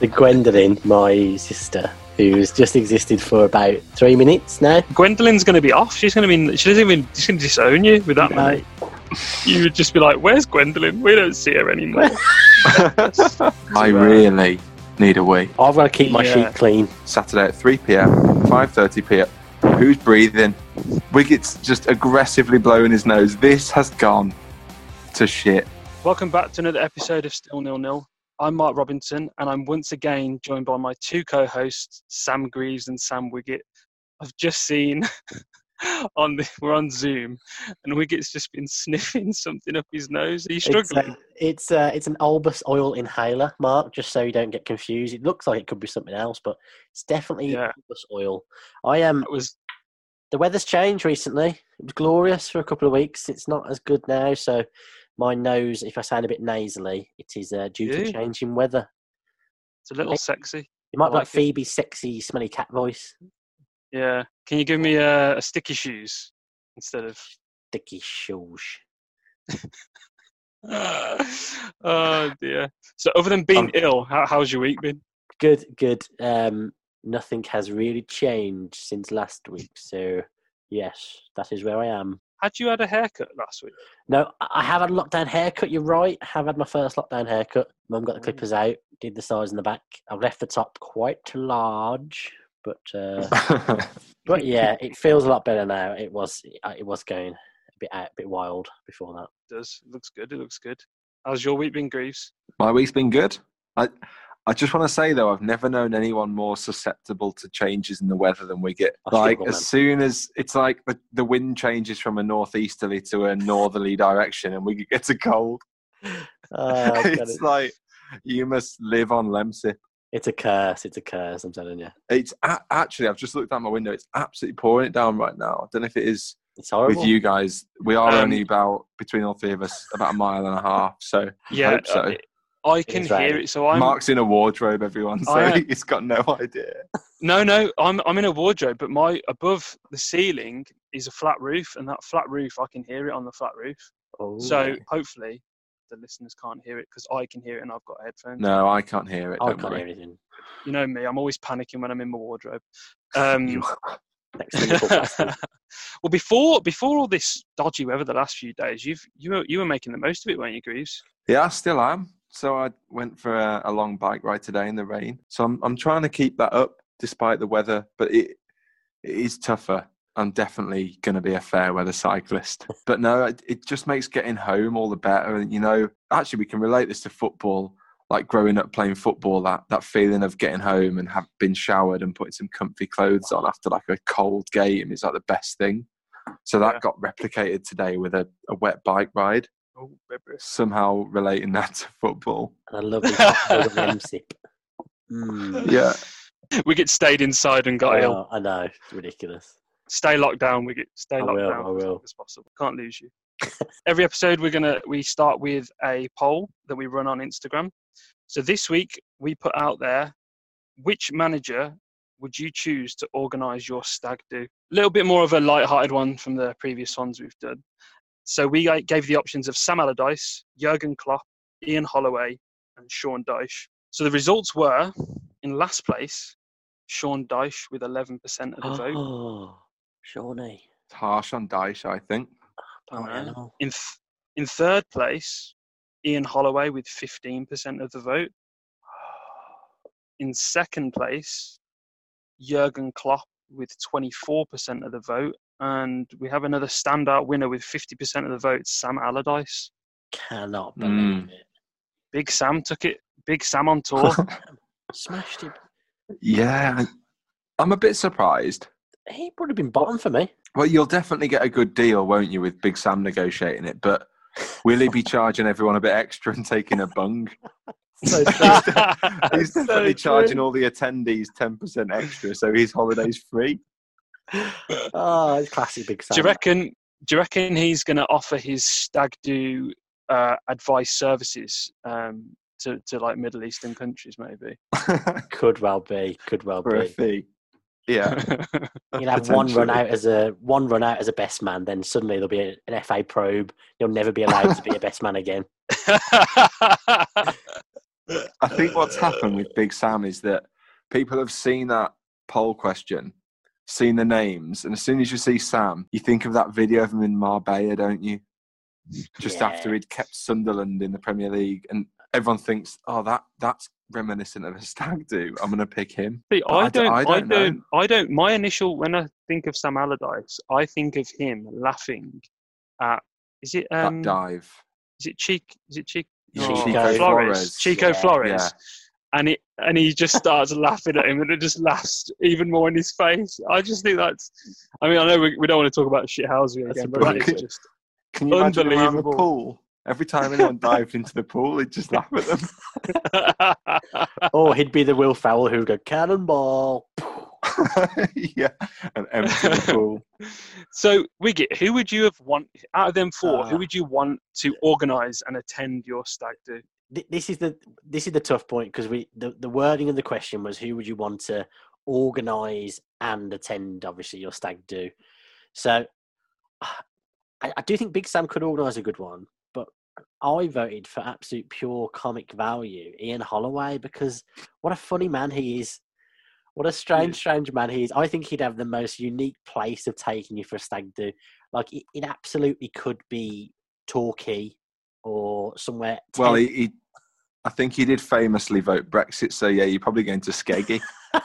the Gwendolyn, my sister, who's just existed for about three minutes now. Gwendolyn's going to be off. She's going to be. She doesn't even. She's going to disown you with that No. money. You would just be like, "Where's Gwendolyn? We don't see her anymore." I really need a wee. I've got to keep my Yeah. sheet clean. Saturday at 3 pm, 5:30 pm. Who's breathing? Wiggett's just aggressively blowing his nose. This has gone to shit. Welcome back to another episode of Still Nil Nil. I'm Mark Robinson, and I'm once again joined by my two co-hosts, Sam Greaves and Sam Wiggett. I've just seen on the, we're on Zoom, and Wiggett's just been sniffing something up his nose. Are you It's, struggling? uh, it's, uh, it's an Olbas oil inhaler, Mark, just so you don't get confused. It looks like it could be something else, but it's definitely Yeah. Olbas oil. I am. That was the weather's changed recently. It was glorious for a couple of weeks. It's not as good now, so my nose, if I sound a bit nasally, it is uh, due Yeah. to changing weather. it's a little Hey. sexy. It might I be like like it. Phoebe's sexy, smelly cat voice. Yeah. Can you give me a, a sticky shoes instead of? Sticky shoes. oh dear. So, other than being Um, ill, how, how's your week been? Good, good. Um, nothing has really changed since last week, so yes, that is where I am. Had you had a haircut last week? No, I I have had a lockdown haircut. You're right. I have had my first lockdown haircut. Mum got the clippers out, did the size in the back. I've left the top quite large, but uh, but yeah, it feels a lot better now. It was uh, it was going a bit out, a bit wild before that. It does it looks good? It looks good. How's your week been, Greaves? My week's been good. I, I just want to say though, I've never known anyone more susceptible to changes in the weather than Wiggett. I Like as man. soon as it's like the, the wind changes from a northeasterly to a northerly direction, and we get a cold. God, it's it- like you must live on Lemsip. it's a curse. It's a curse. I'm telling you, It's a- actually, I've just looked out my window. It's absolutely pouring it down right now. I don't know if it is it's horrible. with you guys. We are Um, only about between all three of us about a mile and a half. So Yeah, hope so. uh, I can is hear raining. it. So I'm Mark's in a wardrobe, everyone. So I he's got no idea. no, no. I'm I'm in a wardrobe, but my above the ceiling is a flat roof, and that flat roof I can hear it on the flat roof. Oh, So hopefully the listeners can't hear it because I can hear it and I've got headphones. No, I can't hear it. I can't worry. hear anything. You know me. I'm always panicking when I'm in my wardrobe. Um, You- Next cynical bastard. well, before before all this dodgy weather the last few days, you've you were you were making the most of it, weren't you, Greaves? Yeah, I still am. So I went for a, a long bike ride today in the rain. So I'm I'm trying to keep that up despite the weather, but it it is tougher. I'm definitely going to be a fair weather cyclist. But no, it, it just makes getting home all the better. And you know, actually, we can relate this to football. Like growing up playing football, that that feeling of getting home and have been showered and putting some comfy clothes on after like a cold game is like the best thing. So that Yeah. got replicated today with a, a wet bike ride. Somehow relating that to football. And a lovely hot dog and Lemsip. Mm. Yeah. Wiggett stayed inside and got ill. Oh, I know. It's ridiculous. Stay locked down. Wiggett stay I locked will, down I as will. long as possible. Can't lose you. Every episode, we're gonna we start with a poll that we run on Instagram. So this week, we put out there which manager would you choose to organise your stag do? A little bit more of a light-hearted one from the previous ones we've done. So we gave the options of Sam Allardyce, Jurgen Klopp, Ian Holloway, and Sean Dyche. So the results were in last place, Sean Dyche with 11% of the vote. Oh, Shawnee. It's harsh on Dyche, I think. Oh, know. hell. In th- in third place, Ian Holloway with 15% of the vote. In second place, Jurgen Klopp with 24% of the vote. And we have another standout winner with 50% of the votes, Sam Allardyce. Cannot believe Mm. it. Big Sam took it. Big Sam on tour. Smashed it. yeah. I'm a bit surprised. He would have been bottom for me. Well, you'll definitely get a good deal, won't you, with Big Sam negotiating it? But will he be charging everyone a bit extra and taking a bung? So true. He's So definitely true. charging all the attendees 10% extra, so his holiday's free. Oh, it's classy Big Sam. do you reckon? Do you reckon he's going to offer his stag do uh, advice services um, to to like Middle Eastern countries? Maybe. Could well be. Could well For a be. fee. Yeah. You'll have one run out as a one run out as a best man, then suddenly there'll be an FA probe. You'll never be allowed to be a best man again. I think what's happened with Big Sam is that people have seen that poll question, seen the names, and as soon as you see Sam, you think of that video of him in Marbella, don't you? Just Yeah. after he'd kept Sunderland in the Premier League, and everyone thinks, "Oh, that that's reminiscent of a stag do." I'm going to pick him. See, I I don't, I I don't don't, know. I don't, My initial when I think of Sam Allardyce, I think of him laughing at. Is it um? that dive. Is it Cheek? Is it Cheek? Chico Flores. Flores. Chico Yeah. Flores. Yeah. And it and he just starts laughing at him, and it just laughs even more in his face. I just think that's. I mean, I know we, we don't want to talk about shithousesy That's again, but that brilliant. just. Can you imagine around the Unbelievable. pool? Every time anyone dived into the pool, he'd just laugh at them. Or he'd be the Will Ferrell who'd go cannonball. yeah, and empty the pool. so, Wiggett, who would you have want out of them four? Ah. who would you want to organise and attend your stag do? Th- This is the this is the tough point because we the, the wording of the question was who would you want to organise and attend obviously your stag do. So I, I do think Big Sam could organise a good one, but I voted for absolute pure comic value, Ian Holloway, because what a funny man he is. What a strange, strange man he is. I think he'd have the most unique place of taking you for a stag do. Like it, it absolutely could be Torquay or somewhere. Well, he, he, I think he did famously vote Brexit, so yeah, you're probably going to Skeggy.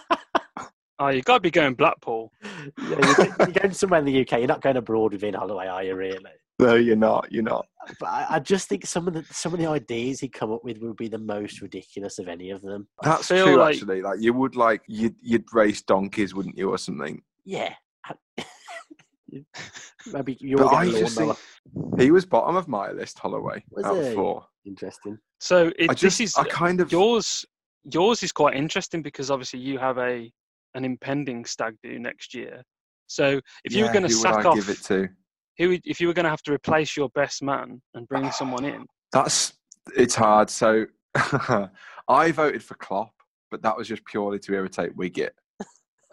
Oh, you've got to be going Blackpool. Yeah, you're, you're going somewhere in the UK. You're not going abroad with Ian Holloway, are you? Really? no, you're not. You're not. But I, I just think some of the some of the ideas he'd come up with would be the most ridiculous of any of them. That's true. like- Actually, like you would like you'd you'd race donkeys, wouldn't you, or something? Yeah. Maybe you're But I getting just lawnmower. He was bottom of my list, Holloway, Was out he? four. Interesting. So it, I just, this is I kind of yours. Yours is quite interesting because obviously you have a an impending stag do next year. So if you were going to who would sack I off, give it to? who would- if you were going to have to replace your best man and bring someone in, That's it's hard. So I voted for Klopp, but that was just purely to irritate Wiggett.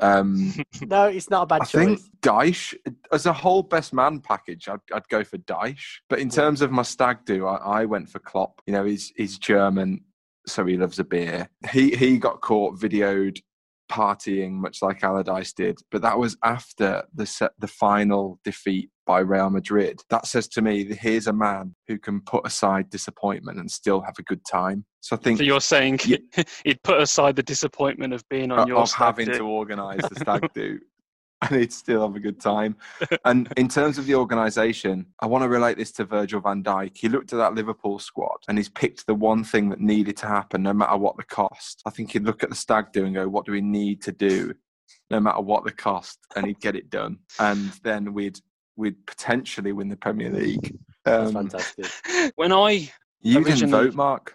Um, No, it's not a bad I choice. think Dyche, as a whole best man package, I'd, I'd go for Dyche. But in terms of my stag do, I, I went for Klopp. You know, he's he's German, so he loves a beer. He he got caught videoed partying, much like Allardyce did. But that was after the set, the final defeat by Real Madrid. That says to me, that here's a man who can put aside disappointment and still have a good time. So I think so you're saying Yeah. he'd put aside the disappointment of being on of your of having do. to organise the stag do. And he'd still have a good time. And in terms of the organisation, I want to relate this to Virgil van Dijk. He looked at that Liverpool squad and he's picked the one thing that needed to happen, no matter what the cost. I think he'd look at the stag do and go, "What do we need to do, no matter what the cost?" And he'd get it done. And then we'd we'd potentially win the Premier League. That's Um, fantastic. when I you didn't vote, Mark.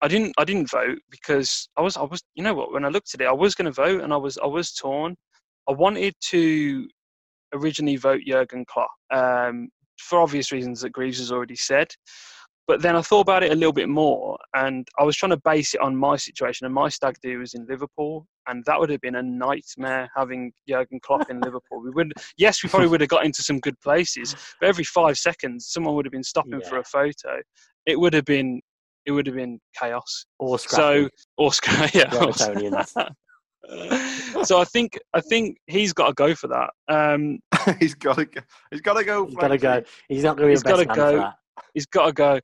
I didn't I didn't vote because I was I was you know what when I looked at it I was going to vote and I was I was torn. I wanted to originally vote Jurgen Klopp um, for obvious reasons that Greaves has already said, but then I thought about it a little bit more and I was trying to base it on my situation and my stag do was in Liverpool and that would have been a nightmare having Jurgen Klopp in Liverpool. We would yes we probably would have got into some good places, but every five seconds someone would have been stopping for a photo. It would have been it would have been chaos. Or So or yeah. The Evertonians. so I think I think he's got to go for that. Um, he's got to go. He's got to go. He's got to go. He's not going to be a best gotta for go. that. he's got to go.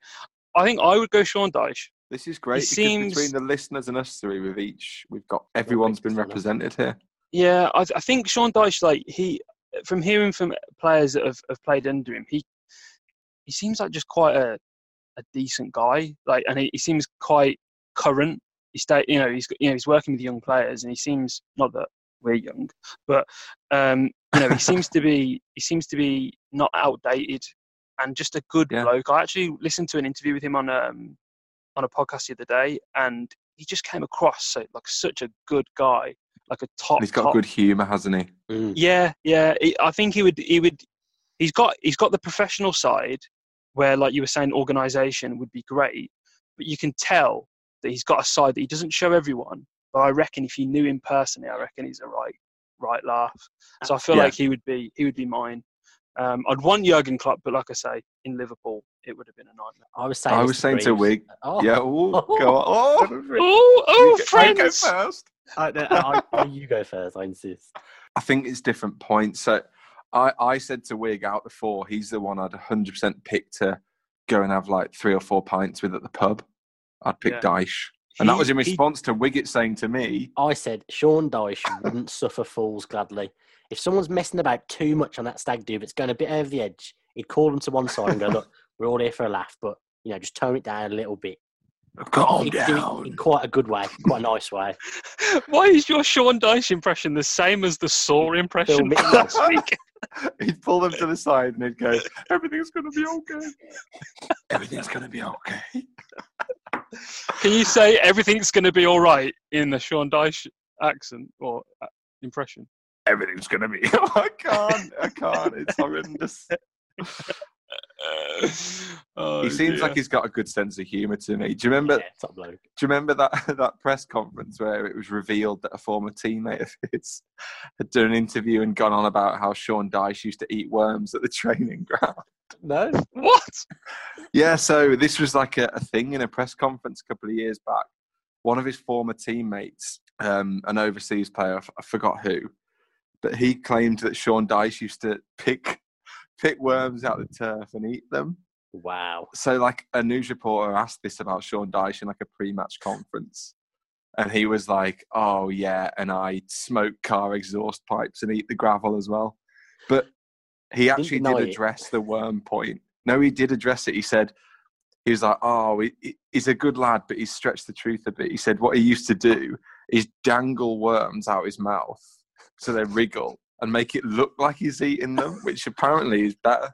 I think I would go Sean Dyche. This is great because seems- between the listeners and us three, with each, we've got everyone's been represented here. Yeah, I, I think Sean Dyche, like he, from hearing from players that have, have played under him, he he seems like just quite a a decent guy. Like, and he, he seems quite current. He stay, you know, he's you know he's working with young players, and he seems not that we're young, but um, you know, he seems to be he seems to be not outdated and just a good Yeah. bloke. I actually listened to an interview with him on um on a podcast the other day, and he just came across so, like such a good guy, like a top. He's got top good humour, hasn't he? Mm. yeah, yeah. He- I think he would. He would. He's got. He's got the professional side, where, like you were saying, organisation would be great, but you can tell that he's got a side that he doesn't show everyone. But I reckon if you knew him personally, I reckon he's a right, right laugh. So I feel Yeah. like he would be. He would be mine. Um, I'd want Jurgen Klopp, but like I say, in Liverpool, it would have been a nightmare. I was saying. I was saying to Greaves. Wig, Oh, yeah, ooh, go on. Oh, Oh, oh, you, go- I go friends! first. I, I, I, you go first. I insist. I think it's different points. So I, I said to Wig out the four, he's the one I'd 100% pick to go and have like three or four pints with at the pub. I'd pick Yeah. Dyche. And that was in he- response to Wiggett saying to me, I said Sean Dyche wouldn't suffer fools gladly. If someone's messing about too much on that stag do, if it's going a bit over the edge, he'd call them to one side and go, "Look, we're all here for a laugh, but you know, just tone it down a little bit." calm He'd do in quite a good way, quite a nice way. Why is your Sean Dyche impression the same as the Saw impression from last week? He'd pull them to the side and he'd go, everything's going to be okay. Everything's going to be okay. Can you say everything's going to be all right in the Sean Dyche accent or uh, impression? Everything's going to be. I can't. I can't. It's horrendous. oh, he seems like he's got a good sense of humour to me. Do you remember? Yeah, top bloke. Do you remember that that press conference where it was revealed that a former teammate of his had done an interview and gone on about how Sean Dyche used to eat worms at the training ground? No, what? Yeah, so this was like a, a thing in a press conference a couple of years back. One of his former teammates, um, an overseas player, I f- I forgot who, but he claimed that Sean Dyche used to pick pick worms out of the turf and eat them. wow. So, like a news reporter asked this about Sean Dyche in like a pre-match conference, and he was like, "Oh yeah, and I smoke car exhaust pipes and eat the gravel as well." But he actually did it. address the worm point. No, he did address it. He said he was like, "Oh, he, he- he's a good lad, but he's stretched the truth a bit." He said what he used to do is dangle worms out his mouth so they wriggle and make it look like he's eating them, which apparently is better.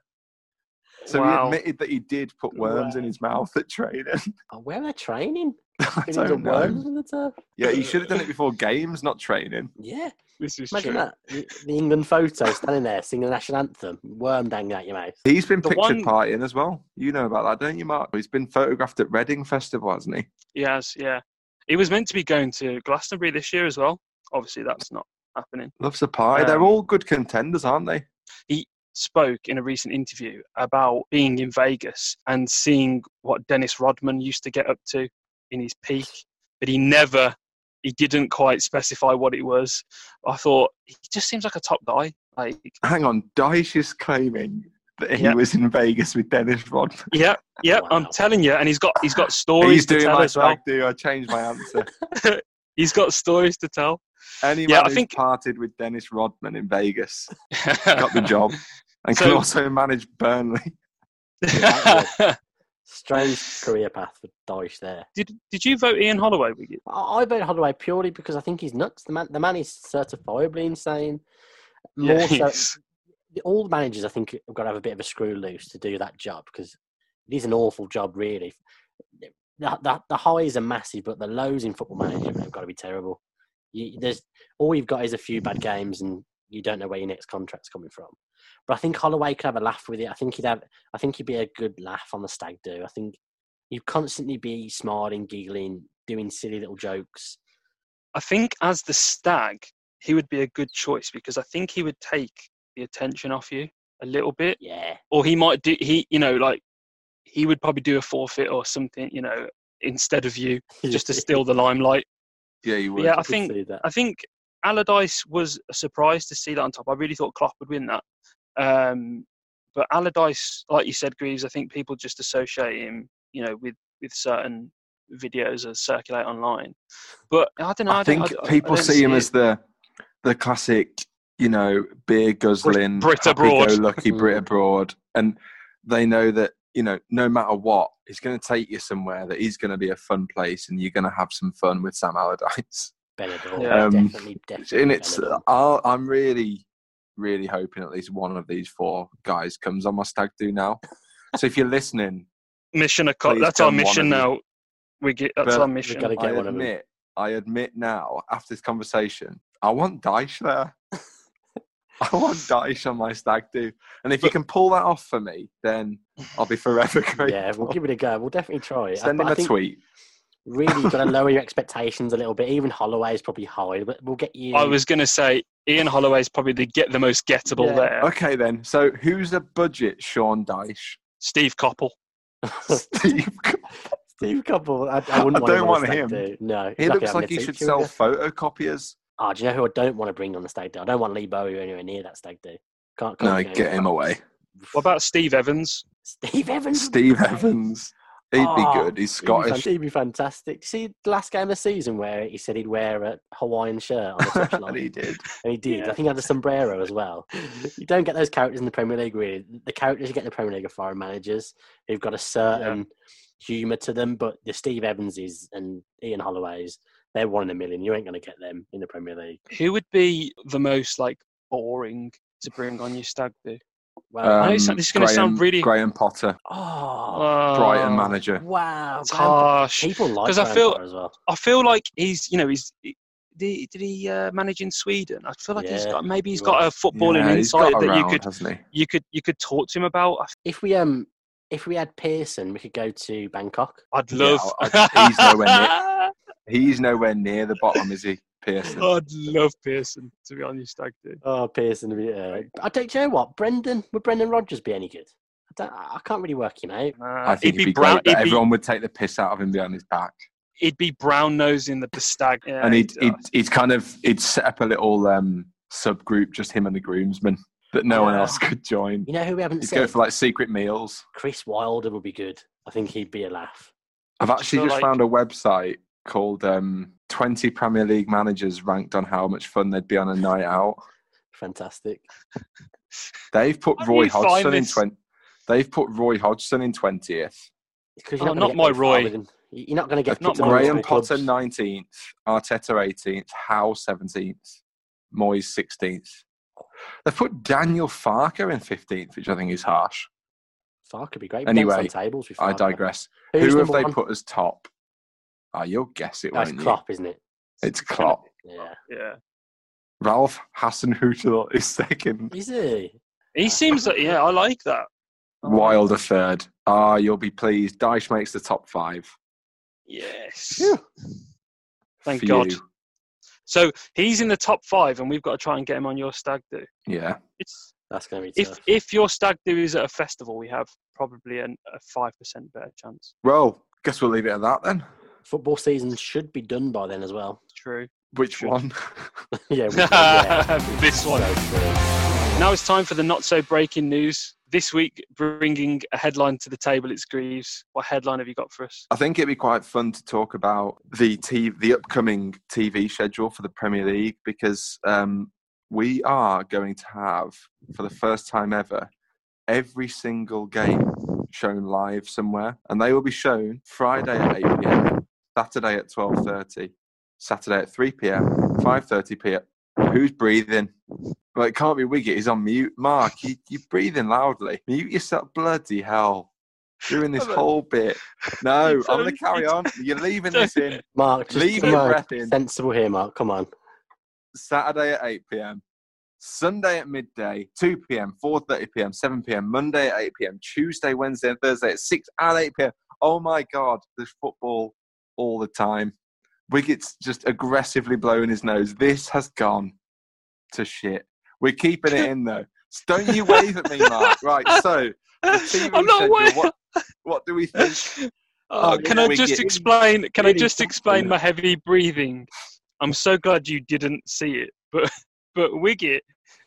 So Wow. he admitted that he did put worms in his mouth at training. Oh, where are they training? I don't of worms know. in the. Yeah, he should have done it before games, not training. Yeah, This is imagine true. that. The, the England photo standing there singing the national anthem, worm dangling out your mouth. He's been The pictured one- partying as well. You know about that, don't you, Mark? He's been photographed at Reading Festival, hasn't he? He has, yeah. He was meant to be going to Glastonbury this year as well. Obviously, that's not happening. Loves a party. They're Um, all good contenders, aren't they? He spoke in a recent interview about being in Vegas and seeing what Dennis Rodman used to get up to in his peak, but he never, he didn't quite specify what it was. I thought he just seems like a top guy. Like, Hang on, Dyche is claiming that he Yeah. was in Vegas with Dennis Rodman. yeah, yeah, I'm telling you, and he's got he's got stories He's to doing tell my as well. do. I changed my answer. He's got stories to tell. Any Yeah, man I who's think- parted with Dennis Rodman in Vegas got the job and So- can also manage Burnley. Strange career path for Dyche there. did Did you vote Ian Holloway? Wiggett? I, I vote Holloway purely because I think he's nuts. The man, the man is certifiably insane. Yeah, so, all the managers I think have got to have a bit of a screw loose to do that job because it is an awful job, really. The, the, the highs are massive, but the lows in football management have got to be terrible. You, there's all you've got is a few bad games, and you don't know where your next contract's coming from. But I think Holloway could have a laugh with it. I think he'd have. I think he'd be a good laugh on the stag do. I think you'd constantly be smiling, giggling, doing silly little jokes. I think as the stag, he would be a good choice because I think he would take the attention off you a little bit, Yeah, or he might do he, you know, like he would probably do a forfeit or something, you know, instead of you, just to steal the limelight. Yeah, you would. yeah, I could think that. I think Allardyce was a surprise to see that on top. I really thought Klopp would win that. Um, but Allardyce, like you said, Greaves, I think people just associate him, you know, with with certain videos that circulate online. But I don't know. I, I think don't, I- I people don't see him it. as the the classic, you know, beer guzzling, Brit abroad. lucky Brit abroad, and they know that you know no matter what, he's going to take you somewhere that is going to be a fun place, and you're going to have some fun with Sam Allardyce. Benidorm, Yeah. Um, definitely, definitely. And it's Benidorm. I'll, I'm really, really hoping at least one of these four guys comes on my stag do now. So if you're listening, mission accomplished. That's our mission of you. now we get that's But our we mission gotta get I one of 'em. admit, I admit now after this conversation, I want Dyche there. I want Dyche on my stag do, and if you can pull that off for me, then I'll be forever grateful. yeah, we'll give it a go. We'll definitely try it. Send but him I a tweet. Really, you've got to lower your expectations a little bit. Even Holloway is probably high, but we'll get you. I was going to say Ian Holloway is probably the get the most gettable Yeah. there. Okay, then. So who's a budget Sean Dyche? Steve Coppell. Steve. Steve Coppell. I, I wouldn't I want don't him. want on the him. do. No, He looks like he should sell photocopiers. Oh, do you know who I don't want to bring on the stag do? I don't want Lee Bowyer anywhere near that stag do. Can't, can't No, bring get him away. What about Steve Evans? Steve Evans? Steve Evans. He'd Oh, be ah, good. He's He'd be, fan- Scottish. he'd be fantastic. See the last game of the season where he said he'd wear a Hawaiian shirt on the touchline, and he did. and he did. Yeah. I think he had a sombrero as well. You don't get those characters in the Premier League. Really, the characters you get in the Premier League are foreign managers who've got a certain humour to them. But the Steve Evanses and Ian Holloway's, they're one in a million. You ain't going to get them in the Premier League. Who would be the most like boring to bring on your stag do? Well, I know Um, it's- this is gonna sound really- Graham Potter, oh, Brighton Oh, manager. wow, It's Graham- harsh. people like 'Cause I feel- as well. I feel like he's, you know, he's. Did he, did he uh, manage in Sweden? I feel like he's got maybe he's he got a footballing Yeah, he's insight that you could you could you could talk to him about. If we um, if we had Pearson, we could go to Bangkok. I'd Yeah, love. I- he's nowhere He's nowhere near the bottom, is he, Pearson? I'd love Pearson to be on your stag do. Oh, Pearson. Yeah. I don't. Do you know what? Brendan would Brendan Rodgers be any good? I, don't, I can't really work him out. Uh, I think he'd he'd be be brown. great, but He'd be, everyone would take the piss out of him behind his back. he'd be brown nosing the, the stag. Yeah, and he'd, he'd- he'd, he'd kind of he'd set up a little um, subgroup, just him and the groomsmen, that no one else could join. You know who we haven't He'd said? go for like secret meals. Chris Wilder would be good. I think he'd be a laugh. I've actually feel just like- found a website called um, 20 Premier League managers ranked on how much fun they'd be on a night out. Fantastic. They've put How Roy Hodgson in this? 20. They've put Roy Hodgson in 20th. Because Oh, you're not, not gonna my get very far Roy. with. You're not going to get Not my on Graham multiple Potter clubs. 19th, Arteta 18th, Howe 17th, Moyes 16th. They've put Daniel Farke in 15th, which I think is harsh. Farke could be great. Anyway, Anyway, on tables with I digress. Who's Who have they one? put as top? Oh, you'll guess it, That's won't you? Klopp, isn't it? It's Klopp. Yeah. yeah. Ralph Hasenhüttl is second. Is he? He seems like yeah, I like that. Wilder third. Ah, you'll be pleased. Dyche makes the top five. Yes. Phew. Thank For God. you. So he's in the top five, and we've got to try and get him on your stag do. Yeah. It's That's going to be if if your stag do is at a festival, we have probably an, a five percent better chance. Well, guess we'll leave it at that then. Football season should be done by then as well. True. Which Should. one? yeah. we- yeah. this one. So true. Now it's time for the not so breaking news. This week, bringing a headline to the table, it's Greaves. What headline have you got for us? I think it'd be quite fun to talk about the TV, the upcoming TV schedule for the Premier League because um, we are going to have, for the first time ever, every single game shown live somewhere, and they will be shown Friday at 8 pm, Saturday at 12:30, Saturday at 3 pm, 5:30 pm. Who's breathing? Well, it can't be Wiggett. He's on mute. Mark, you, you're breathing loudly. Mute yourself. Bloody hell. Doing this I'm whole bit. No, I'm going to carry on. You're leaving this in. Mark, just Leave your breath in. Sensible here, Mark. Come on. Saturday at 8 p.m. Sunday at midday, 2 p.m., 4:30 p.m., 7 p.m., Monday at 8 p.m., Tuesday, Wednesday, and Thursday at 6 and 8 p.m. Oh my God, there's football all the time. Wiggett's just aggressively blowing his nose. This has gone to shit. We're keeping it in though. Don't you wave at me, Mark. Right, so I'm not schedule, what, what do we think? Oh, can I just explain? Can I just explain my heavy breathing? I'm so glad you didn't see it, but but Wiggett.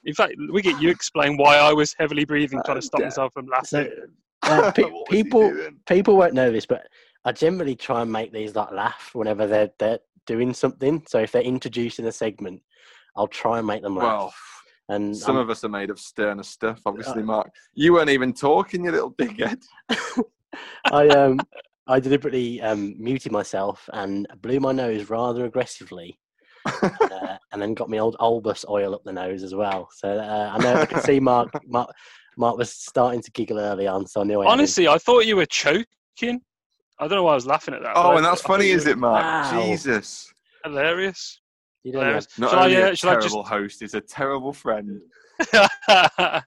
In fact, Wiggett, you explain why I was heavily breathing, trying to stop Uh, myself from So, laughing. uh, pe- What was he people people won't know this, but I generally try and make these like laugh whenever they're they're doing something. So if they're introducing a segment, I'll try and make them laugh. Well, and Some I'm- of us are made of sterner stuff, obviously, Uh, Mark. You weren't even talking, you little dickhead. I um I deliberately um muted myself and blew my nose rather aggressively, uh, and then got me old Olbas oil up the nose as well. So uh, I know I can see Mark Mark Mark was starting to giggle early on, so I knew I had him. Honestly, I thought you were choking. I don't know why I was laughing at that. oh, and I- that's I funny, you is it, Mark? Wow. Jesus. Hilarious. You know. hilarious. Not Shall I, only uh, a just terrible host, he's a terrible friend. No, I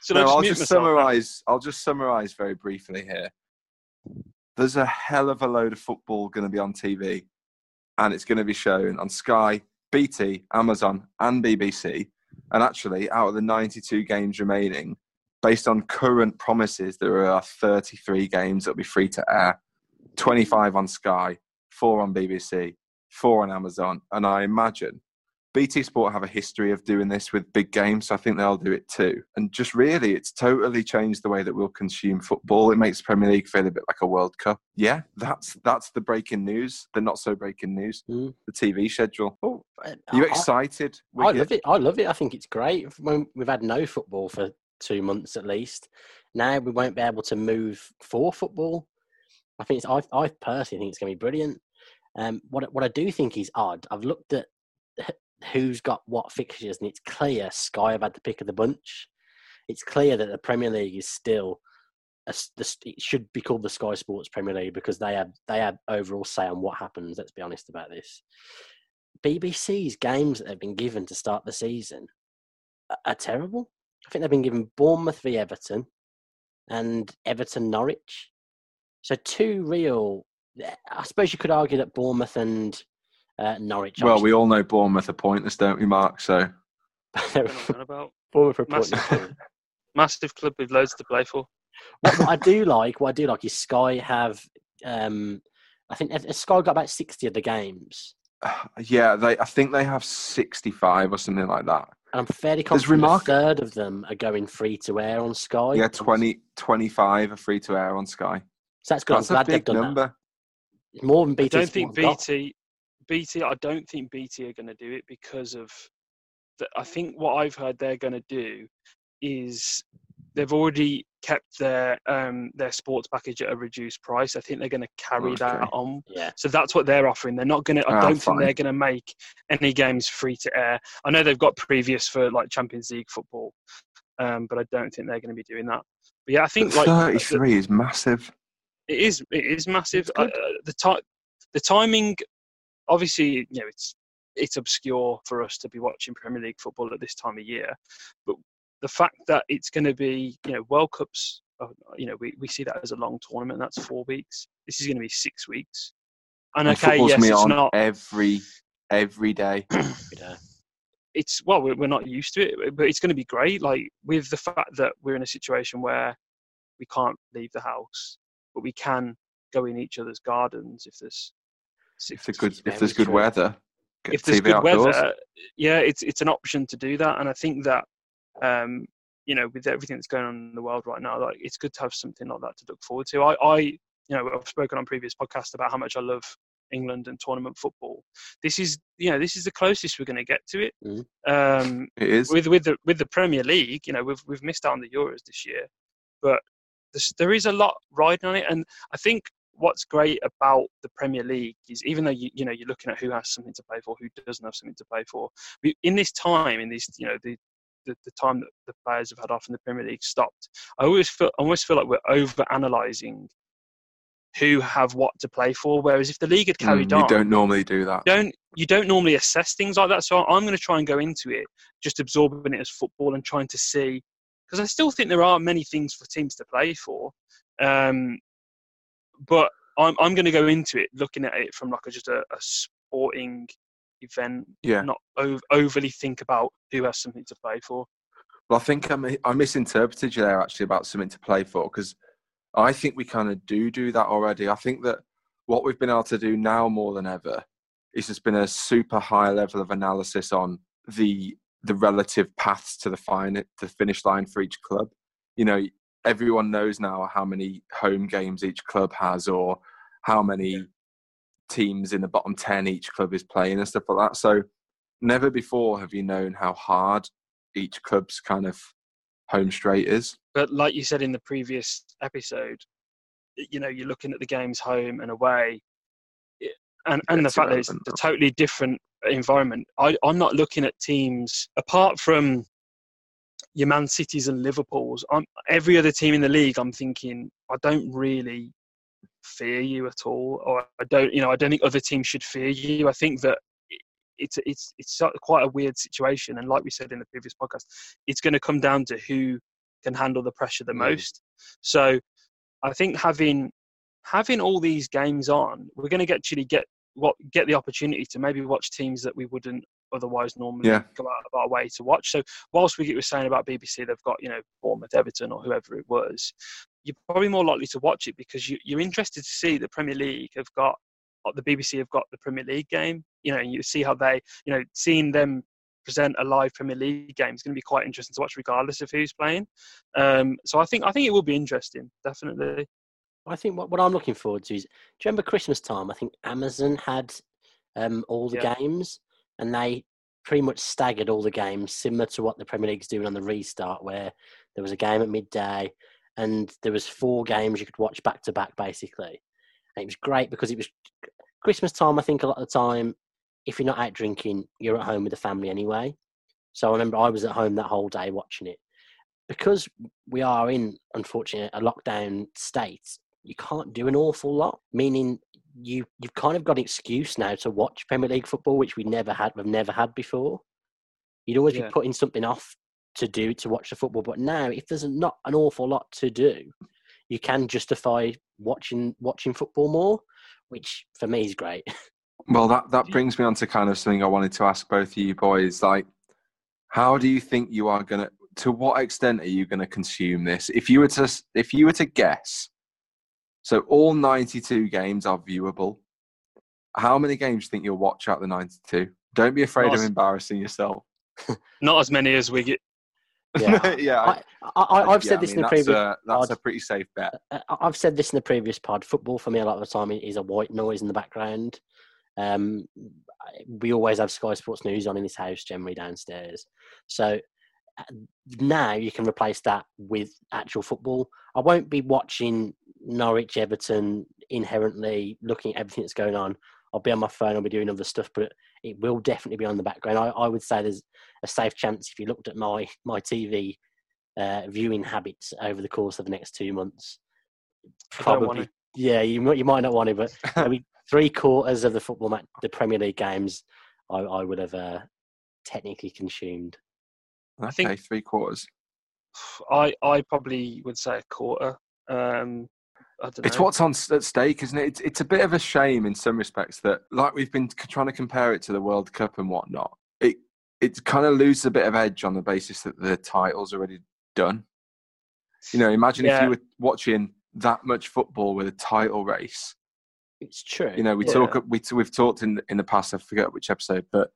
just I'll mute just myself? summarise. I'll just summarise very briefly here. there's a hell of a load of football going to be on TV, and it's going to be shown on Sky, BT, Amazon, and BBC. And actually, out of the 92 games remaining, based on current promises, there are 33 games that'll be free to air, 25 on Sky, four on BBC, four on Amazon, and I imagine BT Sport have a history of doing this with big games, so I think they'll do it too. And just really, it's totally changed the way that we'll consume football. It makes Premier League feel a bit like a World Cup. Yeah, that's that's the breaking news. The not so breaking news. Mm. The TV schedule. Oh, you excited? I, I love it. I love it. I think it's great. We've had no football for two months at least, now we won't be able to move for football. I think it's. I, I personally think it's going to be brilliant. Um, what what I do think is odd. I've looked at who's got what fixtures, and it's clear Sky have had the pick of the bunch. It's clear that the Premier League is still. A, it should be called the Sky Sports Premier League because they have they have overall say on what happens. Let's be honest about this. BBC's games that they've been given to start the season are, are terrible. I think they've been given Bournemouth v Everton and Everton Norwich. So two real. I suppose you could argue that Bournemouth and uh, Norwich. Well, we all know Bournemouth are pointless, don't we, Mark? So we What am I on about? Bournemouth are Massive pointless. club. Massive club with loads to play for. what, what I do like, what I do like is Sky have. Um, I think Sky got about sixty of the games, yeah, they. I think they have sixty-five or something like that. and I'm fairly There's confident a remark- third of them are going free to air on Sky. Yeah, 20, 25 are free to air on Sky. So that's good. That's I'm a glad they've done that. number. It's more than I BT. don't think BT, BT. I don't think BT are going to do it because of. The, I think what I've heard they're going to do is they've already kept their um, their sports package at a reduced price. I think they're going to carry that on. Yeah. So that's what they're offering. They're not going to. I Ah, don't fine. think they're going to make any games free to air. I know they've got previous for like Champions League football, um, but I don't think they're going to be doing that. But yeah, I think like Thirty-three is massive. It is it is massive. Uh, uh, the time, the timing, obviously, you know, it's it's obscure for us to be watching Premier League football at this time of year, but the fact that it's going to be, you know, World Cups, uh, you know, we, we see that as a long tournament. That's four weeks. This is going to be six weeks. And, And okay, yes, me it's on not. every every day. Yeah. It's well, we're, we're not used to it, but it's going to be great. Like with the fact that we're in a situation where we can't leave the house, but we can go in each other's gardens if there's If there's good, if there's good weather, get if there's TV good outdoors. weather, yeah, it's it's an option to do that, and I think that um, you know with everything that's going on in the world right now, like it's good to have something like that to look forward to. I, I you know I've spoken on previous podcasts about how much I love England and tournament football. This is you know this is the closest we're going to get to it. Mhm. Um, It is. with with the with the Premier League, you know, we've we've missed out on the Euros this year, but there's, there is a lot riding on it, and I think what's great about the Premier League is even though you you know you're looking at who has something to play for, who doesn't have something to play for, in this time, in this you know the, the the time that the players have had off in the Premier League stopped, I always feel I almost feel like we're over analysing who have what to play for, whereas if the league had carried Mm, on, you don't normally do that. don't you don't normally assess things like that. So I'm going to try and go into it just absorbing it as football and trying to see because I still think there are many things for teams to play for, um, but I'm I'm going to go into it looking at it from like a, just a, a sporting event, Yeah. not ov- overly think about who has something to play for. Well, I think I, mi- I misinterpreted you there actually about something to play for because I think we kind of do do that already. I think that what we've been able to do now more than ever is there's been a super high level of analysis on the the relative paths to the fine the finish line for each club. You know, everyone knows now how many home games each club has or how many teams in the bottom 10 each club is playing and stuff like that. So never before have you known how hard each club's kind of home straight is. But like you said in the previous episode, you know, you're looking at the games home and away, and and the fact that it's a totally different environment. I, I'm not looking at teams apart from your Man Cities and Liverpool's. I'm every other team in the league. I'm thinking I don't really fear you at all, or I don't, you know, I don't think other teams should fear you. I think that it's it's it's quite a weird situation, and like we said in the previous podcast, it's going to come down to who can handle the pressure the Mm. most. So I think having having all these games on, we're going to actually get what get the opportunity to maybe watch teams that we wouldn't otherwise normally Yeah. go out of our way to watch. So whilst we were saying about BBC, they've got you know Bournemouth, Everton, or whoever it was, you're probably more likely to watch it because you, you're interested to see the Premier League have got uh, the BBC have got the Premier League game. You know, and you see how they you know seeing them present a live Premier League game is going to be quite interesting to watch, regardless of who's playing. Um, so I think I think it will be interesting, definitely. I think what, what I'm looking forward to is, do you remember Christmas time? I think Amazon had um, all the Yeah. games, and they pretty much staggered all the games, similar to what the Premier League's doing on the restart, where there was a game at midday, and there was four games you could watch back to back, basically. And it was great because it was Christmas time. I think a lot of the time, if you're not out drinking, you're at home with the family anyway. So I remember I was at home that whole day watching it. Because we are in, unfortunately, a lockdown state, you can't do an awful lot. Meaning you you've kind of got an excuse now to watch Premier League football, which we never had. We've never had before. You'd always Yeah. be putting something off to do to watch the football, but now if there's not an awful lot to do, you can justify watching watching football more, which for me is great. Well, that, that brings me on to kind of something I wanted to ask both of you boys. Like, how do you think you are gonna? To what extent are you gonna consume this? If you were to, if you were to guess, so all ninety-two games are viewable. How many games do you think you'll watch out the ninety-two? Don't be afraid of Nice. embarrassing yourself. Not as many as Wiggett. Yeah, yeah. I, I, I, I've yeah, said I this mean, in the that's previous. A, that's pod. a pretty safe bet. I- I've said this in the previous pod. Football for me, a lot of the time, is a white noise in the background. Um, we always have Sky Sports News on in this house, generally downstairs. So uh, now you can replace that with actual football. I won't be watching Norwich, Everton inherently, looking at everything that's going on. I'll be on my phone. I'll be doing other stuff, but it will definitely be on the background. I, I would say there's a safe chance if you looked at my my TV uh, viewing habits over the course of the next two months. I don't want Probably, yeah, you might you might not want it, but maybe three quarters of the football match, the Premier League games, I, I would have uh, technically consumed. Okay, think- three quarters. I I probably would say a quarter. Um, I don't It's what's on at stake, isn't it? It's, it's a bit of a shame in some respects that, like we've been trying to compare it to the World Cup and whatnot. It it kind of loses a bit of edge on the basis that the title's already done. You know, imagine if you were watching that much football with a title race. It's true. You know, we Yeah. talk we we've talked in in the past. I forget which episode, but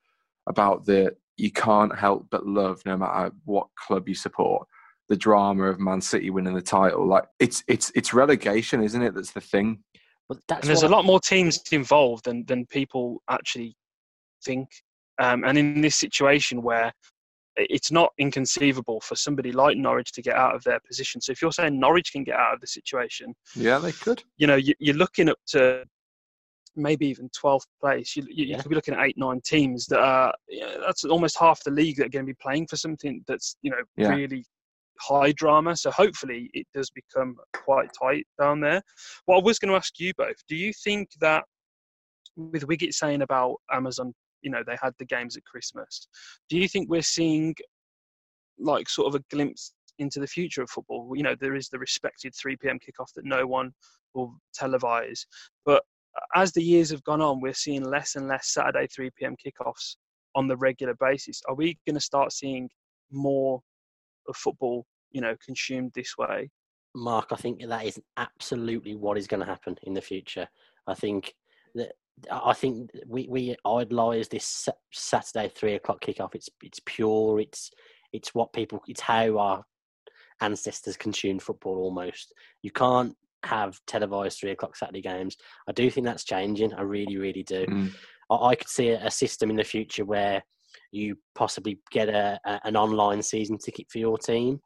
about the you can't help but love no matter what club you support. The drama of Man City winning the title, like it's it's it's relegation, isn't it? That's the thing. but that's and there's a lot more teams involved than than people actually think. Um, and in this situation where it's not inconceivable for somebody like Norwich to get out of their position. So if you're saying Norwich can get out of the situation, Yeah, they could. you know you're looking up to maybe even 12th place. You, you, you could be looking at eight, nine teams that are yeah, that's almost half the league that are going to be playing for something that's you know Yeah. really high drama. So hopefully it does become quite tight down there. What I was going to ask you both: Do you think that with Wiggett saying about Amazon, you know, they had the games at Christmas. Do you think we're seeing like sort of a glimpse into the future of football? You know, there is the respected 3 p.m. kickoff that no one will televise, but as the years have gone on, we're seeing less and less Saturday 3 p.m. kickoffs on the regular basis. Are we going to start seeing more of football, you know, consumed this way? Mark, I think that is absolutely what is going to happen in the future. I think that I think we we idolise this Saturday three o'clock kickoff. It's it's pure. It's it's what people. It's how our ancestors consumed football. Almost, you can't have televised three o'clock Saturday games. I do think that's changing. I really, really do. Mm. I, I could see a, a system in the future where you possibly get a, a an online season ticket for your team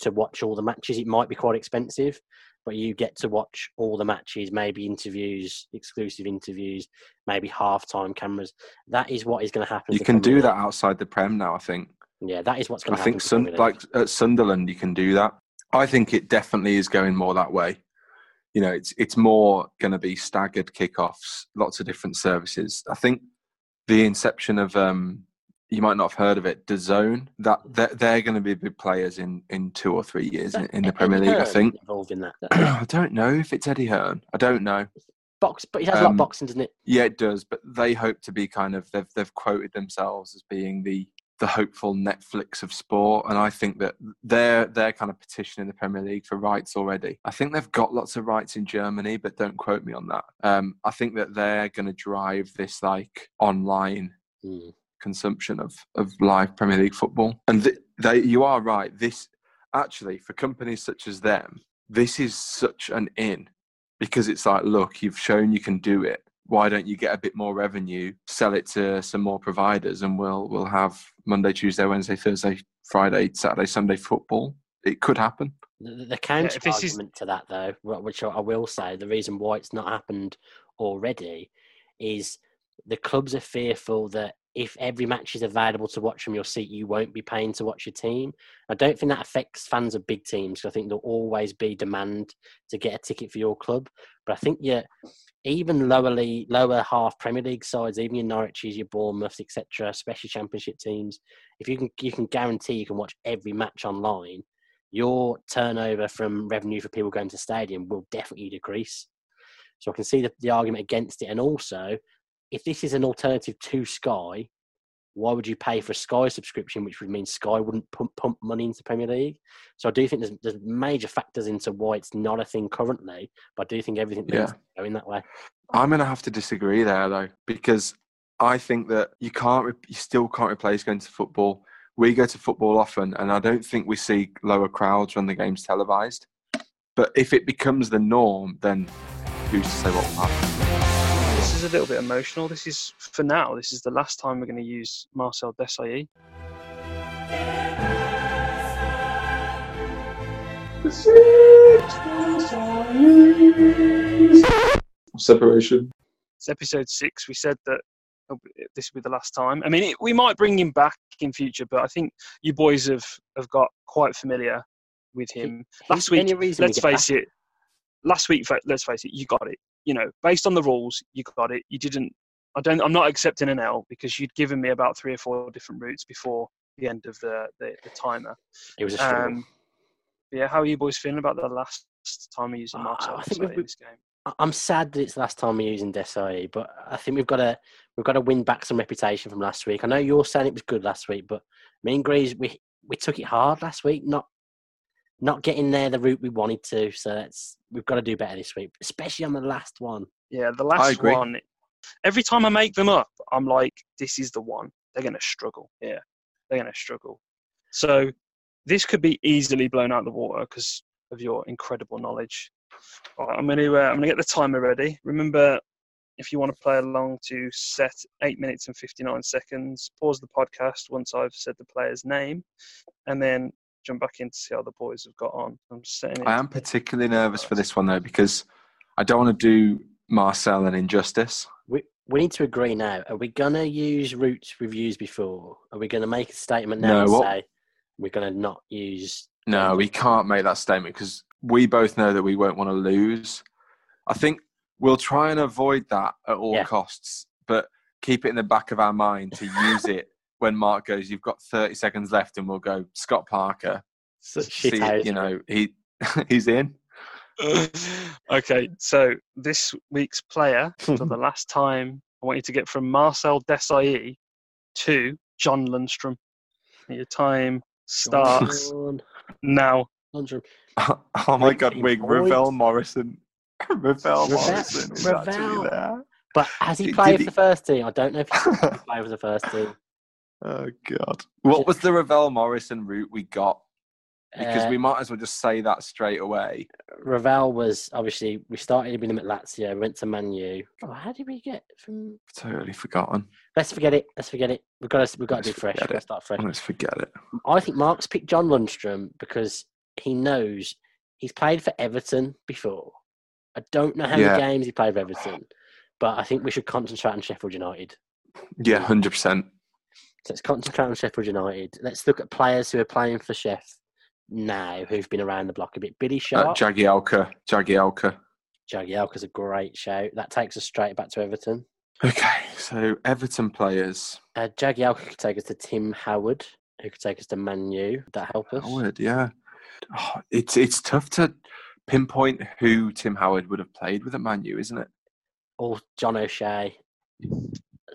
to watch all the matches. It might be quite expensive, but you get to watch all the matches, maybe interviews, exclusive interviews, maybe halftime cameras. That is what is going to happen. You can do that outside the Prem now. I think. Yeah, that is what's going to happen. I think Sun, like at Sunderland, you can do that. I think it definitely is going more that way. You know, it's it's more going to be staggered kickoffs, lots of different services. I think the inception of um, you might not have heard of it. DAZN. That they're, they're going to be big players in in two or three years in, in the Premier League. I think. involved in that. I don't know if it's Eddie Hearn. I don't know. Box, but he has a lot Um, of boxing, doesn't it? Yeah, it does. But they hope to be kind of they've they've quoted themselves as being the the hopeful Netflix of sport, and I think that they're they're kind of petitioning the Premier League for rights already. I think they've got lots of rights in Germany, but don't quote me on that. Um, I think that they're going to drive this like online Mm. consumption of of live Premier League football. And th- they, you are right. This actually for companies such as them, this is such an in because it's like, look, you've shown you can do it. Why don't you get a bit more revenue, sell it to some more providers, and we'll we'll have Monday, Tuesday, Wednesday, Thursday, Friday, Saturday, Sunday football. It could happen. The, the counter if this is- argument to that, though, which I I will say, the reason why it's not happened already is the clubs are fearful that if every match is available to watch from your seat, you won't be paying to watch your team. I don't think that affects fans of big teams. 'cause I think there'll always be demand to get a ticket for your club. But I think yeah, even lower league, lower half Premier League sides, even your Norwiches, your Bournemouths, etc., especially Championship teams, if you can you can guarantee you can watch every match online, your turnover from revenue for people going to stadium will definitely decrease. So I can see the, the argument against it. And also, if this is an alternative to Sky, why would you pay for a Sky subscription, which would mean Sky wouldn't pump, pump money into Premier League? So I do think there's, there's major factors into why it's not a thing currently, but I do think everything Yeah. needs to go in that way. I'm going to have to disagree there though, because I think that you can't, you still can't replace going to football. We go to football often, and I don't think we see lower crowds when the game's televised. But if it becomes the norm, then who's to say what will happen? This is a little bit emotional. This is for now. This is the last time we're going to use Marcel Desailly. Separation. It's episode six. We said that this will be the last time. I mean, it, we might bring him back in future, but I think you boys have have got quite familiar with him. Last week, Any let's get face it. Last week, let's face it, you got it. You know, based on the rules, you got it. You didn't. I don't. I'm not accepting an L because you'd given me about three or four different routes before the end of the the, the timer. It was a struggle. Um, yeah, how are you boys feeling about the last time we're using Uh, I think we've- in this game? I'm sad that it's the last time we're using Desai, but I think we've got to we've got to win back some reputation from last week. I know you're saying it was good last week, but me and Greaves we we took it hard last week, not not getting there the route we wanted to. So that's we've got to do better this week, especially on the last one. Yeah, the last one. Every time I make them up, I'm like, this is the one. They're going to struggle. Yeah, they're going to struggle. So this could be easily blown out of the water because of your incredible knowledge. All right, I'm going to uh, I'm going to get the timer ready. Remember, if you want to play along, to set eight minutes and 59 seconds. Pause the podcast once I've said the player's name, and then jump back in to see how the boys have got on. I'm setting it. I am particularly nervous for this one though because I don't want to do Marcel an injustice. We we need to agree now. Are we gonna use routes we've used before? Are we gonna make a statement now No, and what- say we're gonna not use? No, we can't make that statement because we both know that we won't want to lose. I think we'll try and avoid that at all Yeah. costs, but keep it in the back of our mind to use it when Mark goes, You've got 30 seconds left, and we'll go, Scott Parker. Such see, you know, he he's in. okay, so this week's player for the last time, I want you to get from Marcel Desailly to John Lundstram. Your time starts John now. Lundstram. oh my God, 19 Wig, points. Ravel Morrison. Ravel Ravel- Morrison is actually Ravel. there. But has he Did- played did for he- the first team? I don't know if he played for the first team. Oh God! What was the Ravel Morrison route we got? Because Uh, we might as well just say that straight away. Ravel was obviously we started with him at Lazio, went to Manu. Oh, how did we get from? Totally forgotten. Let's forget it. Let's forget it. We've got to we've got to do fresh. We've got to it. start fresh. Let's forget it. I think Mark's picked John Lundstram because he knows he's played for Everton before. I don't know how Yeah. many games he played for Everton, but I think we should concentrate on Sheffield United. Yeah, hundred percent. So let's concentrate on Sheffield United. Let's look at players who are playing for Sheff now who've been around the block a bit. Billy Sharp. Uh, Sharp, Jagielka, Jagielka. Jagielka's a great shout. That takes us straight back to Everton. Okay, so Everton players. Uh, Jagielka could take us to Tim Howard, who could take us to Manu. Would that help us? Howard, yeah. Oh, it's it's tough to pinpoint who Tim Howard would have played with at Man U, isn't it? Or John O'Shea.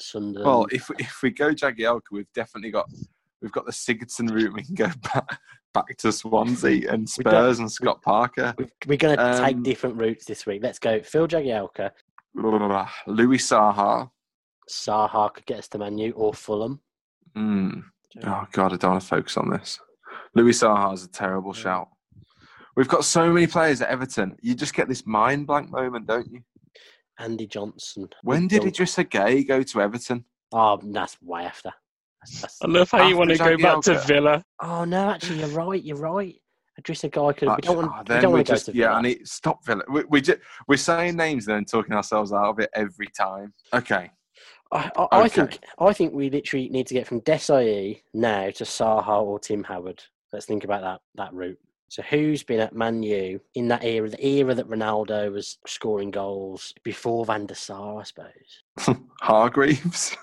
Sunderland. Well, if if we go Jagielka, we've definitely got we've got the Sigurdsson route. We can go back back to Swansea and Spurs and Scott Parker. We've- we're going to take Um, different routes this week. Let's go. Phil Jagielka, Louis Saha. Saha could get us to Manu or Fulham. Mm. Oh God, I don't want to focus on this. Louis Saha is a terrible Yeah. shout. We've got so many players at Everton. You just get this mind blank moment, don't you? Andy Johnson. When did Bill- Idrissa Gueye go to Everton? Oh, that's way after. That's- that's- I love how you want to go back to Villa. Oh no, actually, you're right. You're right. Idrissa Gueye could. We Actually, don't want. oh, we then don't we're want to go just to yeah. and I need stop Villa. We, we just, we're saying names and then talking ourselves out of it every time. Okay, I, I, I think I think we literally need to get from Desai now to Saha or Tim Howard. Let's think about that that route. So who's been at Man U in that era, the era that Ronaldo was scoring goals before Van der Sar, I suppose. Hargreaves.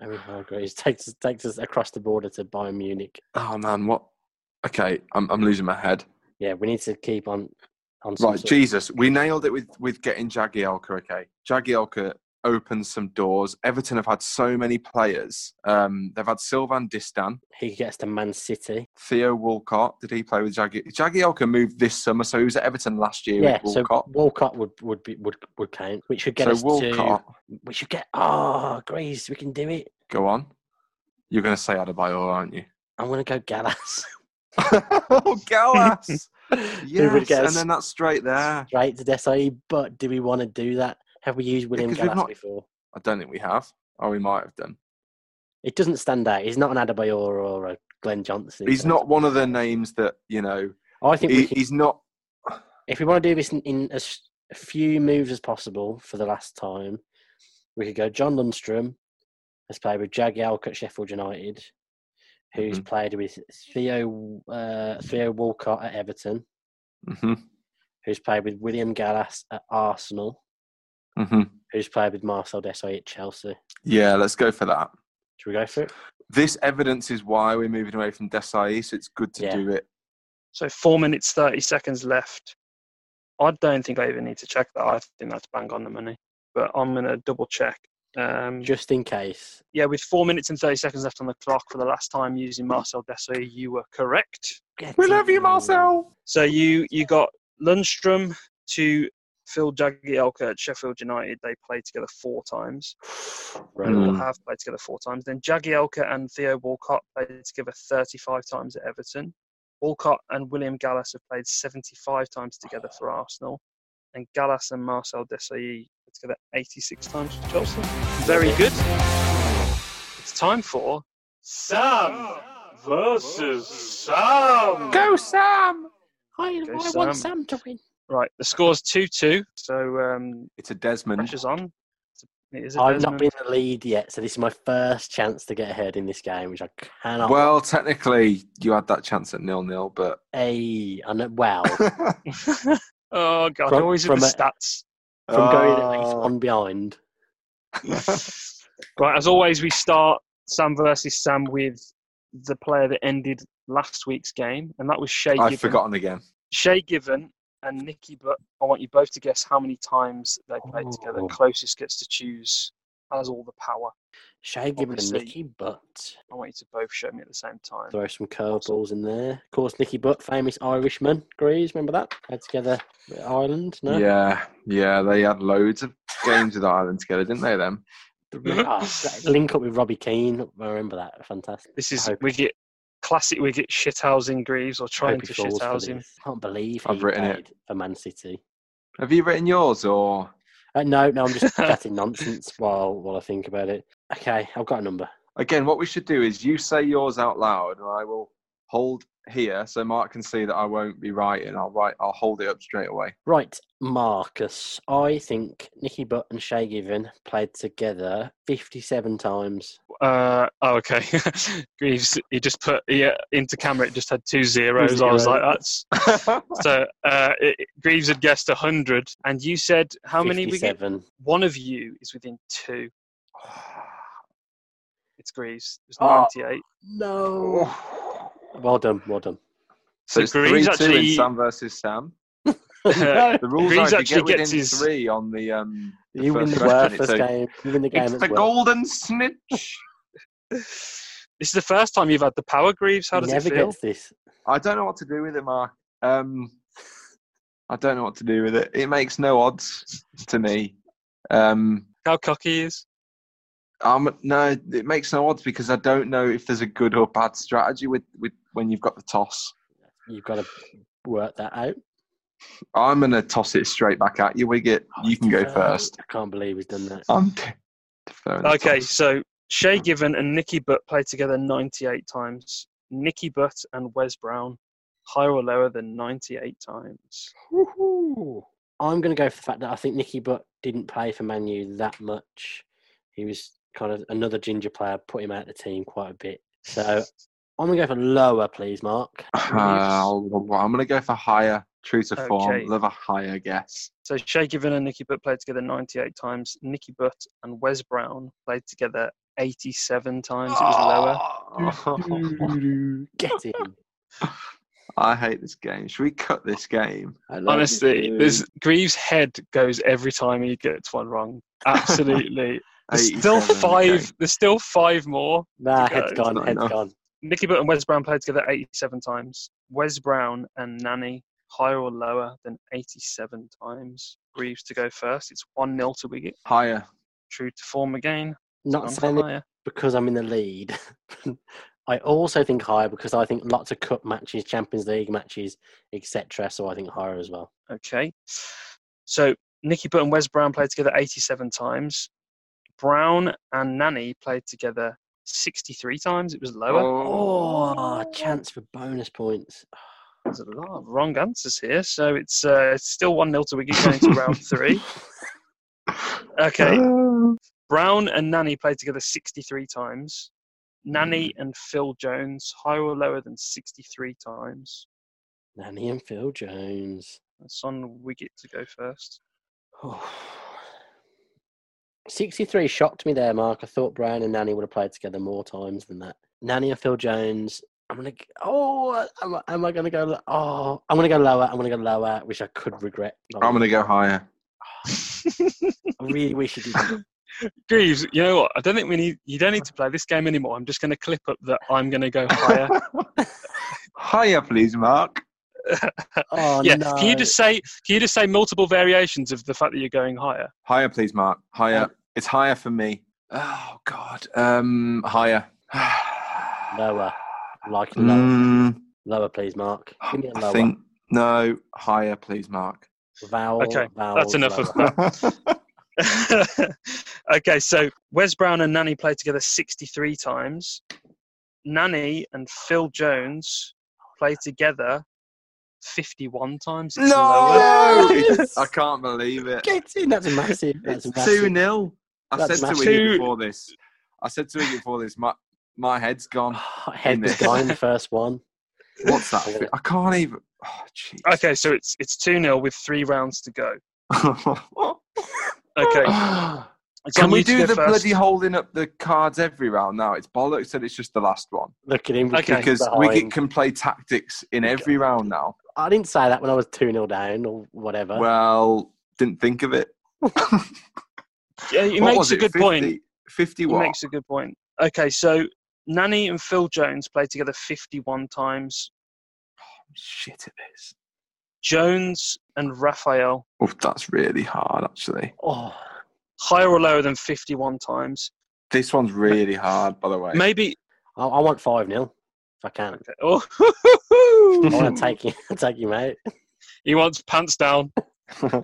I mean, Hargreaves takes us takes us across the border to Bayern Munich. Oh man, what? Okay, I'm I'm losing my head. Yeah, we need to keep on on. Right, Jesus, we nailed it with with getting Jagielka. Okay, Jagielka opens some doors. Everton have had so many players. Um, they've had Sylvain Distin, He gets to Man City. Theo Walcott. Did he play with Jagi? Jagielka moved this summer, so he was at Everton last year Yeah, with so Walcott. Walcott would would be would would count. Which should get So, us Walcott, to. We should get. Oh, Grease, we can do it. go on. You're going to say Adebayor, aren't you? I'm gonna go Gallas. oh, Gallas. Yes, and then that's straight there. straight to Desai, but do we want to do that? Have we used William we've Gallas before? I don't think we have. Or we might have done. It doesn't stand out. He's not an Adebayor or a Glenn Johnson. He's not one of the names that, you know, I think he, can, he's not. if we want to do this in, in as few moves as possible for the last time, we could go John Lundstram, has played with Jagielka at Sheffield United, who's Mhm. played with Theo uh, Theo Walcott at Everton, hmm who's played with William Gallas at Arsenal, hmm who's played with Marcel Desailly at Chelsea. Yeah, let's go for that. Should we go for it? This evidence is why we're moving away from Desai, so it's good to Yeah. do it. So four minutes thirty seconds left. I don't think I even need to check that. I think that's bang on the money. But I'm gonna double check. Um, Just in case. yeah, with four minutes and thirty seconds left on the clock for the last time using Marcel Desailly, you were correct. We love you, Marcel. So you you got Lundstram to Phil Jagielka at Sheffield United. They played together four times. They all Mm. have played together four times. Then Jagielka and Theo Walcott played together 35 times at Everton. Walcott and William Gallas have played 75 times together for Arsenal. And Gallas and Marcel Desailly played together 86 times for Chelsea. Very good. It's time for Sam versus Sam. Go, Sam! I, Go I want Sam. Sam to win. Right, the score's 2 2. So um, It's a Desmond. pressure's on. It is a I've not been in the lead yet, so this is my first chance to get ahead in this game, which I cannot. Well, technically, you had that chance at nil nil, but Hey, I know, well, oh, God. From- always from with the a- stats. from going at least Oh. one behind. Right, as always, we start Sam versus Sam with the player that ended last week's game, and that was Shay I've Given. forgotten again. Shay Given and Nicky Butt. I want you both to guess how many times they played together. Oh. Closest gets to choose has all the power. Shay Given and Obviously. Nicky Butt. I want you to both show me at the same time. Throw some curveballs in there. Of course, Nicky Butt, famous Irishman. Grease, remember that? Had together with Ireland, no? Yeah, yeah, they had loads of games with Ireland together, didn't they? Them. Ah, link up with Robbie Keane. I remember that. Fantastic. This is I hope- we get classic. We get shithousing Greaves or trying to he falls for shithouse him. this. Can't believe I've written it. for Man City. Have you written yours or? Uh, no, no, I'm just chatting nonsense while while I think about it. Okay, I've got a number. Again, what we should do is you say yours out loud, and I will hold here so Mark can see that I won't be writing. I'll write. I'll hold it up straight away. Right, Marcus. I think Nicky Butt and Shay Given played together 57 times. Uh, oh, okay. Greaves, he just put yeah, into camera. It just had two zeros. Two I was like, that's so. Uh, it, Greaves had guessed hundred, and you said how many? We get? 57. One of you is within two. It's Greaves. It's Oh. ninety-eight. No. Well done, well done. so So it's three Greaves two actually- in Sam versus Sam. The rules Greaves are if actually you get gets within his- three on the um. the You win the question, worst first a- game. You win the game. It's as the well. golden snitch. This is the first time you've had the power, Greaves. How does never it feel? gets this. I don't know what to do with it, Mark. Um, I don't know what to do with it. It makes no odds to me. Um, How cocky he is. Um, no, it makes no odds because I don't know if there's a good or bad strategy with, with when you've got the toss. You've got to work that out. I'm gonna toss it straight back at you, Wiggett. You can go first. I can't believe he's done that. I'm Okay, toss. so Shay Given and Nicky Butt played together 98 times. Nicky Butt and Wes Brown higher or lower than 98 times. Woohoo. I'm going to go for the fact that I think Nicky Butt didn't play for Manu that much. He was kind of another ginger player, put him out of the team quite a bit. So I'm going to go for lower, please, Mark. Uh, I'll- I'm gonna go for higher. True to Okay. form. Love a higher guess. So Shay Given and Nicky Butt played together 98 times. Nicky Butt and Wes Brown played together 87 times. It was lower. lower. Get him. I hate this game. Should we cut this game? Honestly, you. there's Greaves' head goes every time he gets one wrong. Absolutely. There's still five. okay. There's still five more. Nah, to head's go. gone, not head's enough. gone. Nicky Butt and Wes Brown played together 87 times. Wes Brown and Nani higher or lower than 87 times. Greaves to go first. It's 1 0 to Wiggett. Higher. True to form again. Not Gone for saying higher. because I'm in the lead. I also think higher because I think lots of cup matches, Champions League matches, etc. So I think higher as well. Okay. So Nicky Butt and Wes Brown played together 87 times. Brown and Nani played together 63 times. It was lower. Oh, chance for bonus points. There's a lot of wrong answers here. So it's uh, still 1 0 to Wiggett going to round three. Okay. Brown and Nani played together 63 times. Nani and Phil Jones, higher or lower than 63 times. Nani and Phil Jones. That's on Wiggett to go first. 63 shocked me there, Mark. I thought Brown and Nani would have played together more times than that. Nani and Phil Jones. I'm gonna. Oh, am I, am I gonna go? Oh, I'm gonna go lower. I'm gonna go lower, which I could regret. I'm gonna go higher. I really wish you didn't. Greaves, you know what? I don't think we need. You don't need to play this game anymore. I'm just going to clip up that I'm going to go higher. higher, please, Mark. Oh yeah. no! Can you just say? Can you just say multiple variations of the fact that you're going higher? Higher, please, Mark. Higher. Um, it's higher for me. Oh God. Um, higher. lower? Like lower. Mm, Lower, please, Mark. Give me a I lower. think no. Higher, please, Mark. Vowel. Okay, vowel, that's enough of that. okay, so Wes Brown and Nani played together 63 times. Nani and Phil Jones played together 51 times. No! I can't believe it. Get in. That's massive. That's It's massive. two 0 I That's said to massive. Iggy before this. I said to Iggy before this. My my head's gone. Head was this. gone. First one. What's that? fi- I can't even. Oh. Okay, so it's it's 2 0 with three rounds to go. Okay. It's Can we do the first. bloody holding up the cards every round now? It's bollocks that it's just the last one Look at him. Okay. because behind. Wiggett can play tactics in every round now. I didn't say that when I was 2 0 down or whatever. Well, didn't think of it. Yeah, he What makes a it, good 50, point. 50 He what? makes a good point. Okay, so Nani and Phil Jones played together 51 times. Oh, shit at this. Jones and Raphael, Oh, that's really hard, actually. oh, higher or lower than 51 times. This one's really hard, by the way. Maybe. I, I want 5 0 if I can. Oh, I want to take you, take you out. he wants pants down. I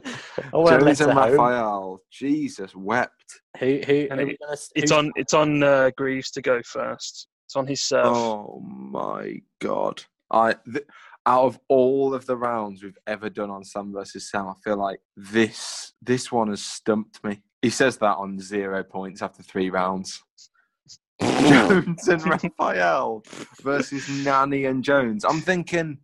want Jones and. Raphael. Jesus, wept. Who, who, And who it- gonna, It's who's- on. It's on uh, Greaves to go first. It's on his serve. Oh my god. I th- out of all of the rounds we've ever done on Sam versus Sam, I feel like this this one has stumped me. He says that on zero points after three rounds. Jones and Raphael versus Nani and Jones. I'm thinking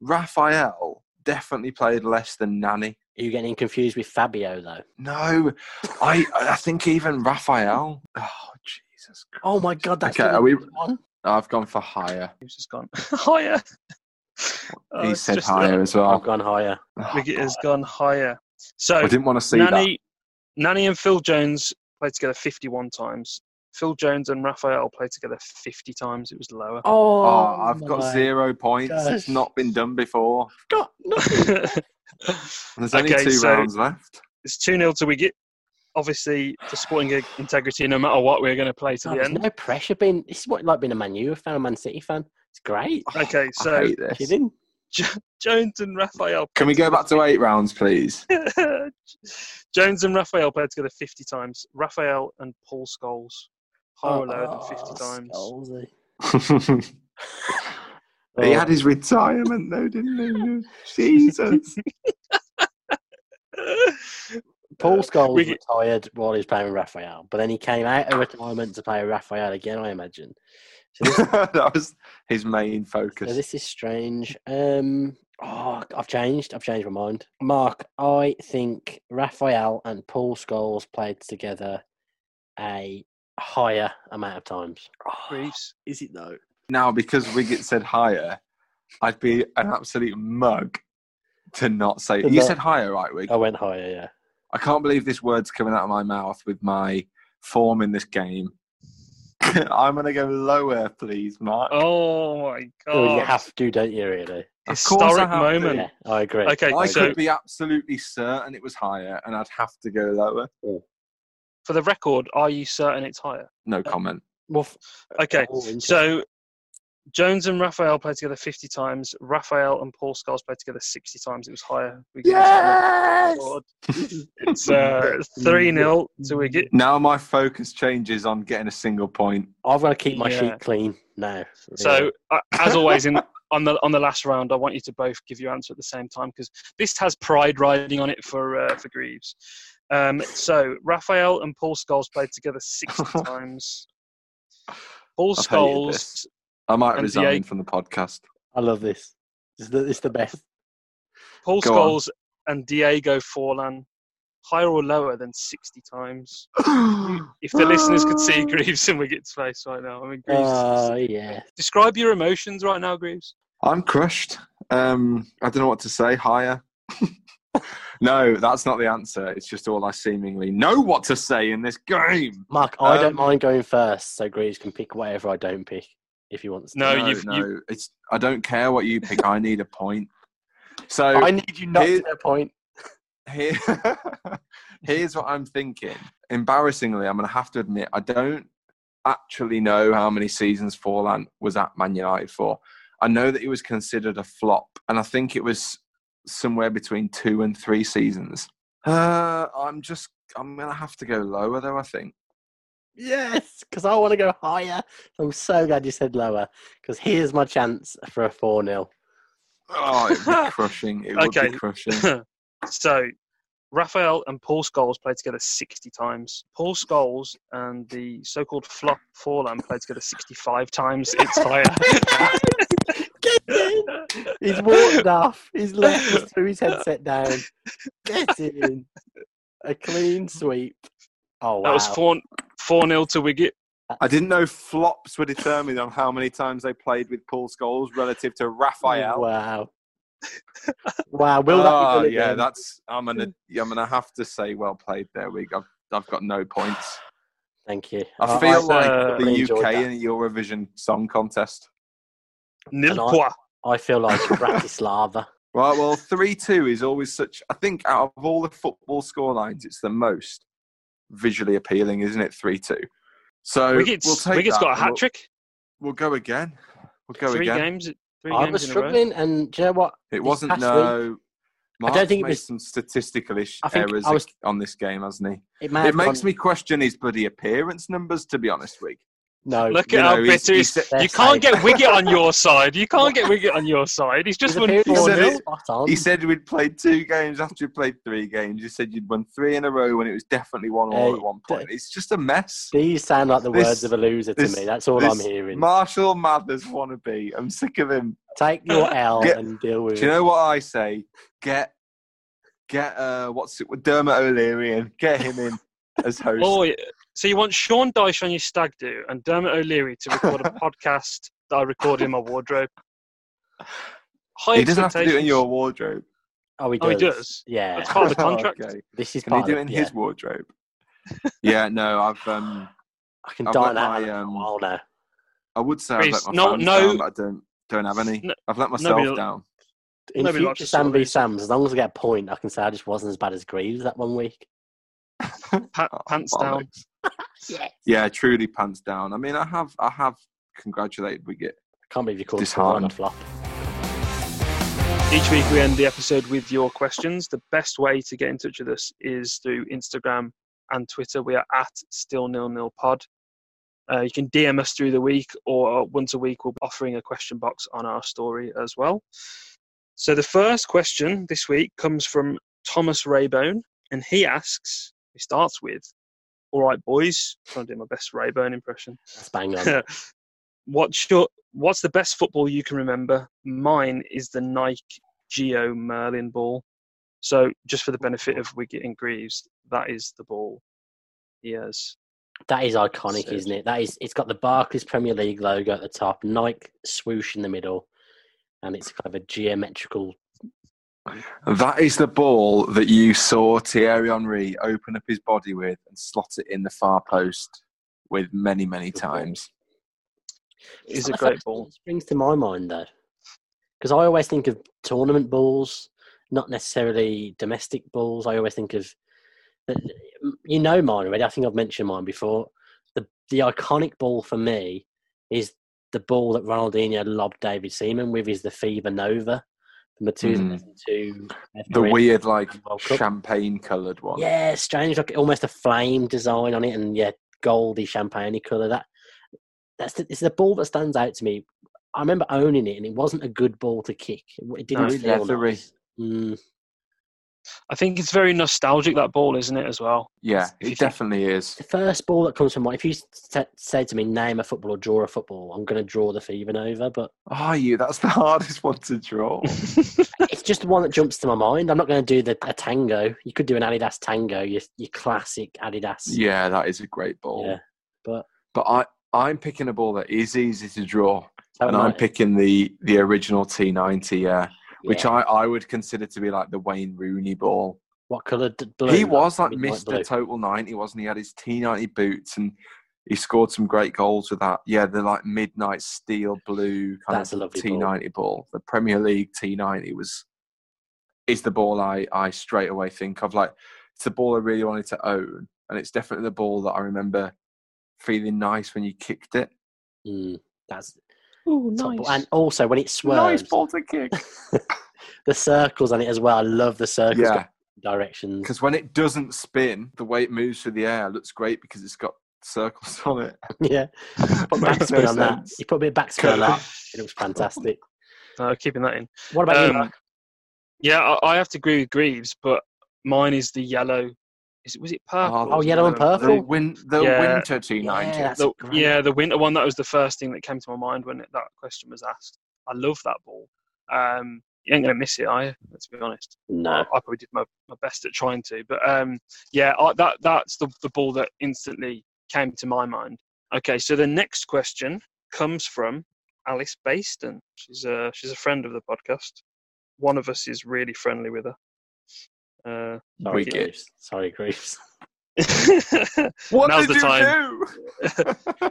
Raphael definitely played less than Nani. Are you getting confused with Fabio though? No, I I think even Raphael. Oh Jesus! Christ. Oh my god, that's Okay, are we- one. I've gone for higher. He's just gone higher? Oh, he it's said higher that as well. I've gone higher. Oh, Wiggett has gone higher. So I didn't want to see that. Nani, Nani and Phil Jones played together 51 times. Phil Jones and Raphael played together 50 times. It was lower. Oh, Oh, I've got my zero points. gosh. It's not been done before. God, nothing. There's only Okay, two so- rounds left. it's 2 0 to Wiggett. Obviously, for sporting integrity, no matter what, we're going to play to God, the there's end. no pressure being. This is what it's like being a Man U fan, a Man City fan. It's great. Oh, okay, I so hate this. Kidding? Jones and Raphael. Can we go back to eight rounds, please? Jones and Raphael played together 50 times. Raphael and Paul Scholes. Higher or oh, lower than 50 eh? Oh, times. Scholesy. he Oh, had his retirement though, didn't he? Jesus. Paul uh, Scholes We retired while he was playing with Raphael, but then he came out of retirement to play with Raphael again, I imagine. So this, that was his main focus. so this is strange. Um, oh, I've changed. I've changed my mind. Mark, I think Raphael and Paul Scholes played together a higher amount of times. Oh, is it though? Now, because Wiggett said higher, I'd be an absolute mug to not say. To you not- said higher, right, Wig? I went higher, yeah. I can't believe this word's coming out of my mouth with my form in this game. I'm going to go lower, please, Mark. Oh my Oh, you have to, don't you, really? Of course I Historic moment. Yeah, I agree. Okay, I so could be absolutely certain it was higher, and I'd have to go lower. Oh. for the record, are you certain it's higher? No comment. Well, Okay, oh, so Jones and Raphael played together 50 times. Raphael and Paul Scholes played together 60 times. It was higher. We get Yes! record. It's uh, 3 0 to Wiggett. Now my focus changes on getting a single point. I've got to keep my Yeah. sheet clean now. So, uh, as always, in on the on the last round, I want you to both give your answer at the same time because this has pride riding on it for uh, for Greaves. Um, so, Raphael and Paul Scholes played together 60 times. Paul I've Scholes this. I might And resign from the podcast. I love this. It's the, it's the best. Paul Go on. Scholes and Diego Forlan higher or lower than 60 times. If the listeners could see Greaves in Wiggett's face right now, I mean, Greaves. Oh, yeah. Describe your emotions right now, Greaves. I'm crushed. Um, I don't know what to say. Higher. no, that's not the answer. It's just all I seemingly know what to say in this game. Mark, I don't Um, mind going first, so Greaves can pick whatever I don't pick if he wants to. No, no, you've- no, you- it's. I don't care what you pick. I need a point. So I need you not Here- to get a point. here, here's what I'm thinking. Embarrassingly, I'm going to have to admit I don't actually know how many seasons Forlan was at Man United for. I know that he was considered a flop, and I think it was somewhere between two and three seasons. Uh, I'm just, I'm going to have to go lower though. I think. Yes, because I want to go higher. I'm so glad you said lower, because here's my chance for a 4 0. Oh, it'd be crushing. It would Okay. be crushing. so, Raphael and Paul Scholes played together 60 times. Paul Scholes and the so called flop Forlan played together 65 times. It's higher. Get in! He's walked off. He's left. He's threw his headset down. Get in! A clean sweep. Oh, wow. That was 4 4 0 to Wiggett. I didn't know flops were determined on how many times they played with Paul Scholes relative to Raphael. Wow. wow. Will that Oh, be yeah, again? that's I'm gonna I'm gonna have to say well played there, Wig. I've I've got no points. Thank you. I I- feel I like uh, the really UK in a Eurovision song contest. Nil I- I feel like Bratislava. Right, well, three two is always such. I think out of all the football scorelines, it's the most visually appealing, isn't it? Three two. So Wiggett's, we'll take Wiggett's that got a and hat we'll- trick. We'll, go again. We'll go Three again. games. Three I games was in a row. struggling, and do you know what? It This wasn't past no. I don't Mark's think it was- some statistical ish I think errors I was- on this game, hasn't he? It, It makes gone- me question his bloody appearance numbers, to be honest, Wig. No, Look at how know, he's- bitter he he is. said- You can't get Wiggett on your side. You can't get Wiggett on your side. He's just There's won He four said nil. He said we'd played two games after we played three games. You said you'd won three in a row when it was definitely one all Hey, at one point. It's just a mess. These sound like the This- words of a loser to this- me. That's all this I'm hearing. Marshall Mathers wannabe. I'm sick of him. Take your L Get- and deal with Do you know what I say? Get get uh what's it Dermot O'Leary and get him in as host. Oh, yeah. So you want Sean Dyche on your stag do and Dermot O'Leary to record a podcast that I recorded in my wardrobe? High he doesn't have to do it in your wardrobe. Oh, he Oh, does. he does? Yeah. That's part of the contract. okay. This is Can he do it in yeah. his wardrobe? yeah, no, I've um I can I've dine let out my, for a um, while now. I would say I've let my no- fans no- down, but I don't don't have any. No- I've let myself nobody- down. In nobody likes future to Sam v these. Sam's, as long as I get a point, I can say I just wasn't as bad as Greaves that one week. Pa- Oh, pants down. bollocks. Yeah, truly pants down. I mean, I have I have congratulated Wiggett. I can't believe you called Swan a flop. Each week we end the episode with your questions. The best way to get in touch with us is through Instagram and Twitter. We are at still nil nil pod. Uh, you can DM us through the week, or once a week we'll be offering a question box on our story as well. So the first question this week comes from Thomas Raybone, and he asks. He starts with, "All right, boys, I'm trying to do my best Rayburn impression. That's bang on. what's your what's the best football you can remember? Mine is the Nike Geo Merlin ball. So just for the benefit of Wiggett and Greaves, that is the ball. Yes. That is iconic, isn't it? That is. It's got the Barclays Premier League logo at the top, Nike swoosh in the middle, and it's kind of a geometrical. That is the ball that you saw Thierry Henry open up his body with and slot it in the far post with many, many times. It's not a great ball. that springs to my mind though, because I always think of tournament balls, not necessarily domestic balls. I always think of, uh, you know, mine already. I think I've mentioned mine before. The the iconic ball for me is the ball that Ronaldinho lobbed David Seaman with is the Fevernova from the 2002 The weird, like, champagne coloured one. Yeah, strange, like almost a flame design on it, and yeah, goldy champagne colour. That that's the, it's the ball that stands out to me. I remember owning it, and it wasn't a good ball to kick. It didn't Very feel leathery. nice. Mm, I think it's very nostalgic that ball, isn't it? As well. Yeah, If you it think- definitely is. the first ball that comes to mind. If you s- say to me, name a football or draw a football, I'm going to draw the Fevernova, but Are you? That's the hardest one to draw. it's just the one that jumps to my mind. I'm not going to do the a tango. You could do an Adidas Tango, your your classic Adidas. yeah, that is a great ball. Yeah, but But I, I'm picking a ball that is easy to draw, that and I'm might- picking the the original T90, yeah, which yeah. I, I would consider to be like the Wayne Rooney ball. what colour? Blue. he was like Mr. Total 90, wasn't he? He had his T90 boots and he scored some great goals with that. Yeah, the like midnight steel blue kind That's of. T90 ball. The Premier League T90 was is the ball I, I straight away think of. Like it's the ball I really wanted to own. And it's definitely the ball that I remember feeling nice when you kicked it. Mm, that's Oh, top. And also when it swerves, ball to kick. the circles on it as well. I love the circles yeah. directions. Because when it doesn't spin, the way it moves through the air looks great because it's got circles on it. yeah, put Makes backspin no on that. You put a bit of backspin on that. It looks fantastic. Uh, keeping that in. What about you? Um, Mark? Yeah, I, I have to agree with Greaves, but mine is the yellow. Is it, was it purple? Oh, Was yellow and The, purple? win, the Yeah. winter T90. Yeah, the, yeah, the winter one. That was the first thing that came to my mind when it, that question was asked. I love that ball. Um, you ain't gonna miss it, are you? Let's be honest. No. I, I probably did my, my best at trying to, but um, yeah, I, that that's the the ball that instantly came to my mind. Okay, so the next question comes from Alice Baston. She's a she's a friend of the podcast. One of us is really friendly with her. Uh, Sorry, Wiggett. Greaves. Sorry, Greaves. What Now's did the you time.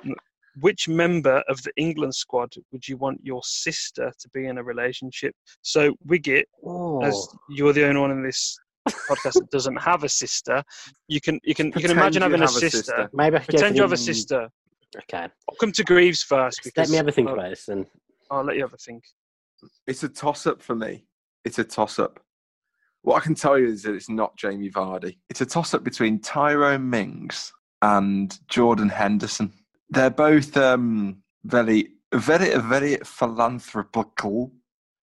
do? which member of the England squad would you want your sister to be in a relationship? So, Wiggett, Oh, as you're the only one in this podcast that doesn't have a sister, you can you can you can imagine you having a have a sister. sister. maybe I could go Pretend for you have a sister. Okay. I'll come to Greaves first because Let me have a think I'll, about this. And I'll let you have a think. It's a toss up for me. It's a toss up. What I can tell you is that it's not Jamie Vardy. It's a toss up between Tyrone Mings and Jordan Henderson. they're both um, very, very, very philanthropical,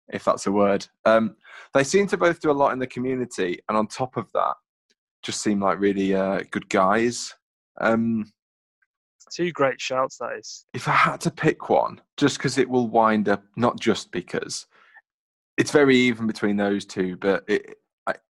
if that's a word. Um, they seem to both do a lot in the community, and on top of that, just seem like really uh, good guys. Um, Two great shouts, that is. if I had to pick one, just because it will wind up, not just because it's very even between those two, but it,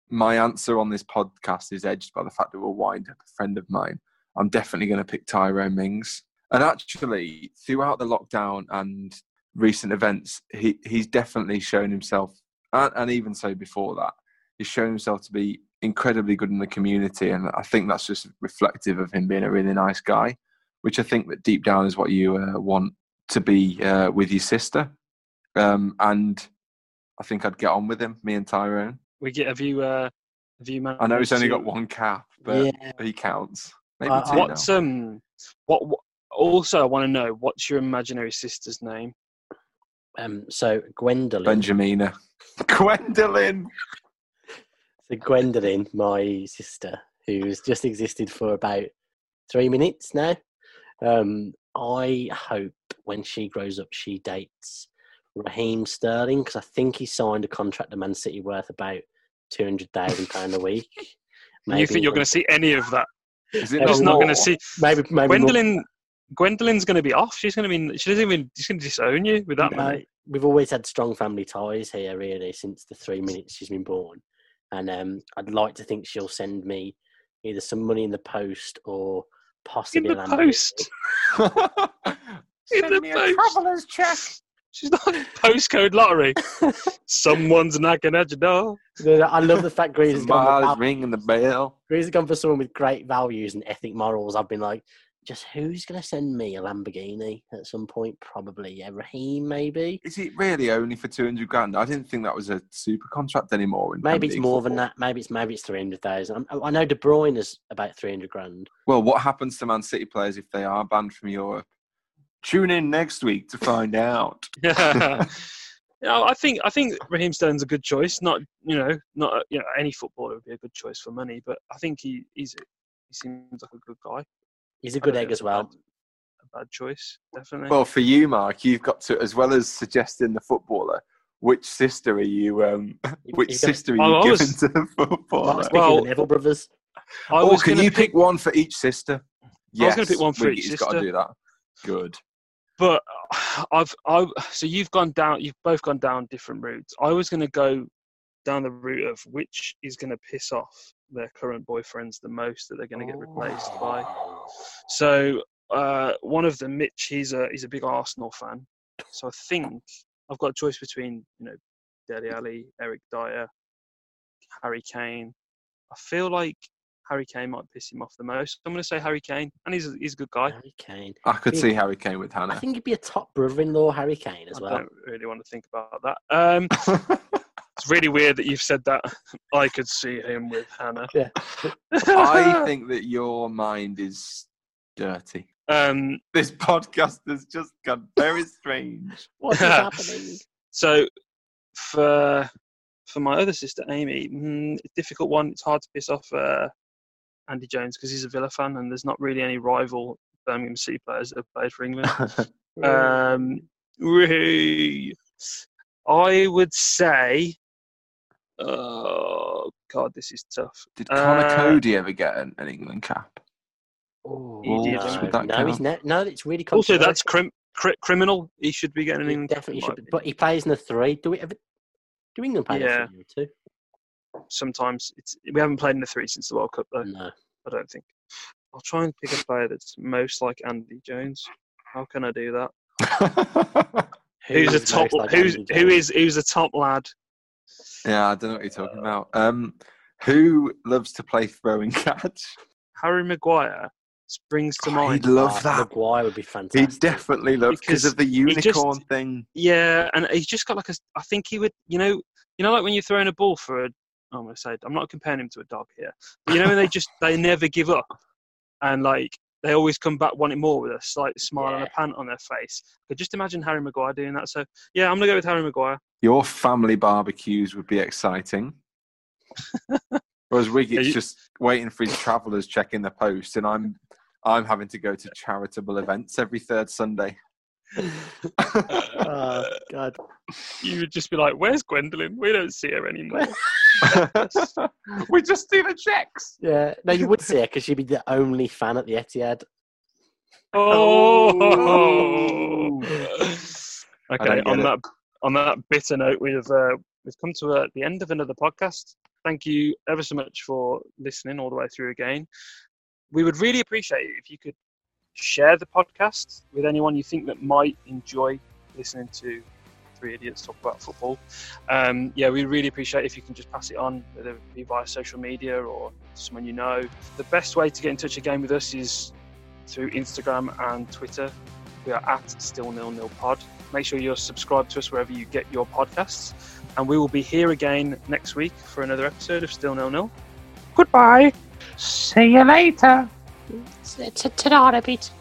my answer on this podcast is edged by the fact that we'll wind up a friend of mine. I'm definitely going to pick Tyrone Mings. And actually, throughout the lockdown and recent events, he, he's definitely shown himself, and, and even so before that, he's shown himself to be incredibly good in the community. And I think that's just reflective of him being a really nice guy, which I think that deep down is what you uh, want to be uh, with your sister. Um, and I think I'd get on with him, me and Tyrone. We get have you uh have you I know he's only to- got one cap, but Yeah. he counts. Maybe Uh, two now. What's um what, what also I want to know what's your imaginary sister's name? Um, so Gwendolyn. Benjamina. Gwendolyn. So Gwendolyn, my sister, who's just existed for about three minutes now. Um, I hope when she grows up, she dates Raheem Sterling because I think he signed a contract to Man City worth about two hundred thousand pound a week. you think you're going to see any of that? Is it You're Just not going to see maybe maybe more- Gwendolyn's going to be off. She's going to be. She doesn't even. She's going to disown you with that No, money. we've always had strong family ties here, really, since the three minutes she's been born. And um, I'd like to think she'll send me either some money in the post or possibly In the Lamborghini. post. In Send the me a post. traveller's check. She's not in postcode lottery. Someone's knocking at your door. I love the fact Greaser's gone, for, ringing the bell. Greaser's gone for someone with great values and ethic morals. I've been like, just who's going to send me a Lamborghini at some point? Probably yeah, Raheem, maybe. Is it really only for 200 grand? I didn't think that was a super contract anymore. In Maybe it's League more than that. Maybe it's maybe it's three hundred thousand. I know De Bruyne is about three hundred grand. Well, what happens to Man City players if they are banned from Europe? Tune in next week to find out. yeah, I think I think Raheem Sterling's a good choice. Not you know not you know any footballer would be a good choice for money, but I think he he's he seems like a good guy. He's a good egg think as it's a well. bad- A bad choice, definitely. Well, for you, Mark, you've got to, as well as suggesting the footballer, which sister are you? Um, which You've got- sister are Oh, you I giving was- to the footballer? Mark's Well, the Neville brothers. I or was can you pick one for each sister? I was gonna pick one for we- each He's got to do that. Good. But I've I so you've gone down you've both gone down different routes. I was going to go down the route of which is going to piss off their current boyfriends the most that they're going to get replaced by. So uh, one of them, Mitch, he's a he's a big Arsenal fan. So I think I've got a choice between you know Dele Alli, Eric Dier, Harry Kane. I feel like Harry Kane might piss him off the most. I'm going to say Harry Kane, and he's a, he's a good guy. Harry Kane. I could Yeah. see Harry Kane with Hannah. I think he'd be a top brother-in-law, Harry Kane, as I well. I don't really want to think about that. Um, it's really weird that you've said that. I could see him with Hannah. Yeah. I think that your mind is dirty. um, This podcast has just got very strange. What is happening? so for for my other sister Amy, mm, difficult one. It's hard to piss off uh, Andy Jones because he's a Villa fan, and there's not really any rival Birmingham City players that have played for England. Um. I would say, oh god, this is tough. Did Connor Uh, Coady ever get an, an England cap? Oh, He did, no, that no, he's count? ne- no, it's really Also, that's crim- cri- criminal. He should be getting an England definitely in should, be, but he plays in the three. Do we ever? Do England play Yeah. in the three or two? Sometimes it's we haven't played in the three since the World Cup though. No. I don't think. I'll try and pick a player that's most like Andy Jones. How can I do that? Who's a top? most like who's Andy who Jones? is who's a top lad? yeah, I don't know what you're talking about. Um, who loves to play throwing catch? Harry Maguire springs to Oh, mind. he'd love Ah, that. Maguire would be fantastic. He'd definitely love because Because of the he just- unicorn thing. Yeah, and he's just got like a. I think he would. You know, you know, like when you're throwing a ball for a. I'm gonna say I'm not comparing him to a dog here, but you know when they just they never give up, and like they always come back wanting more with a slight smile and a pant on their face. But just imagine Harry Maguire doing that. So yeah, I'm gonna go with Harry Maguire. Your family barbecues would be exciting. Whereas Wiggett's you- just waiting for his travellers checking the post, and I'm I'm having to go to charitable events every third Sunday. oh God. You would just be like, "Where's Gwendolyn? We don't see her anymore." we just do the checks. Yeah. No, you would see her because she'd be the only fan at the Etihad. Oh. I okay. On it. that on that bitter note, we've uh, we've come to uh, the end of another podcast. Thank you ever so much for listening all the way through again. We would really appreciate it if you could share the podcast with anyone you think that might enjoy listening to three idiots talk about football. Um, yeah, we really appreciate if you can just pass it on, whether it be via social media or someone you know. The best way to get in touch again with us is through Instagram and Twitter. We are at Still Nil Nil Pod. Make sure you're subscribed to us wherever you get your podcasts, and we will be here again next week for another episode of Still Nil Nil. Goodbye. See you later. it's it's a, it's an otter beat.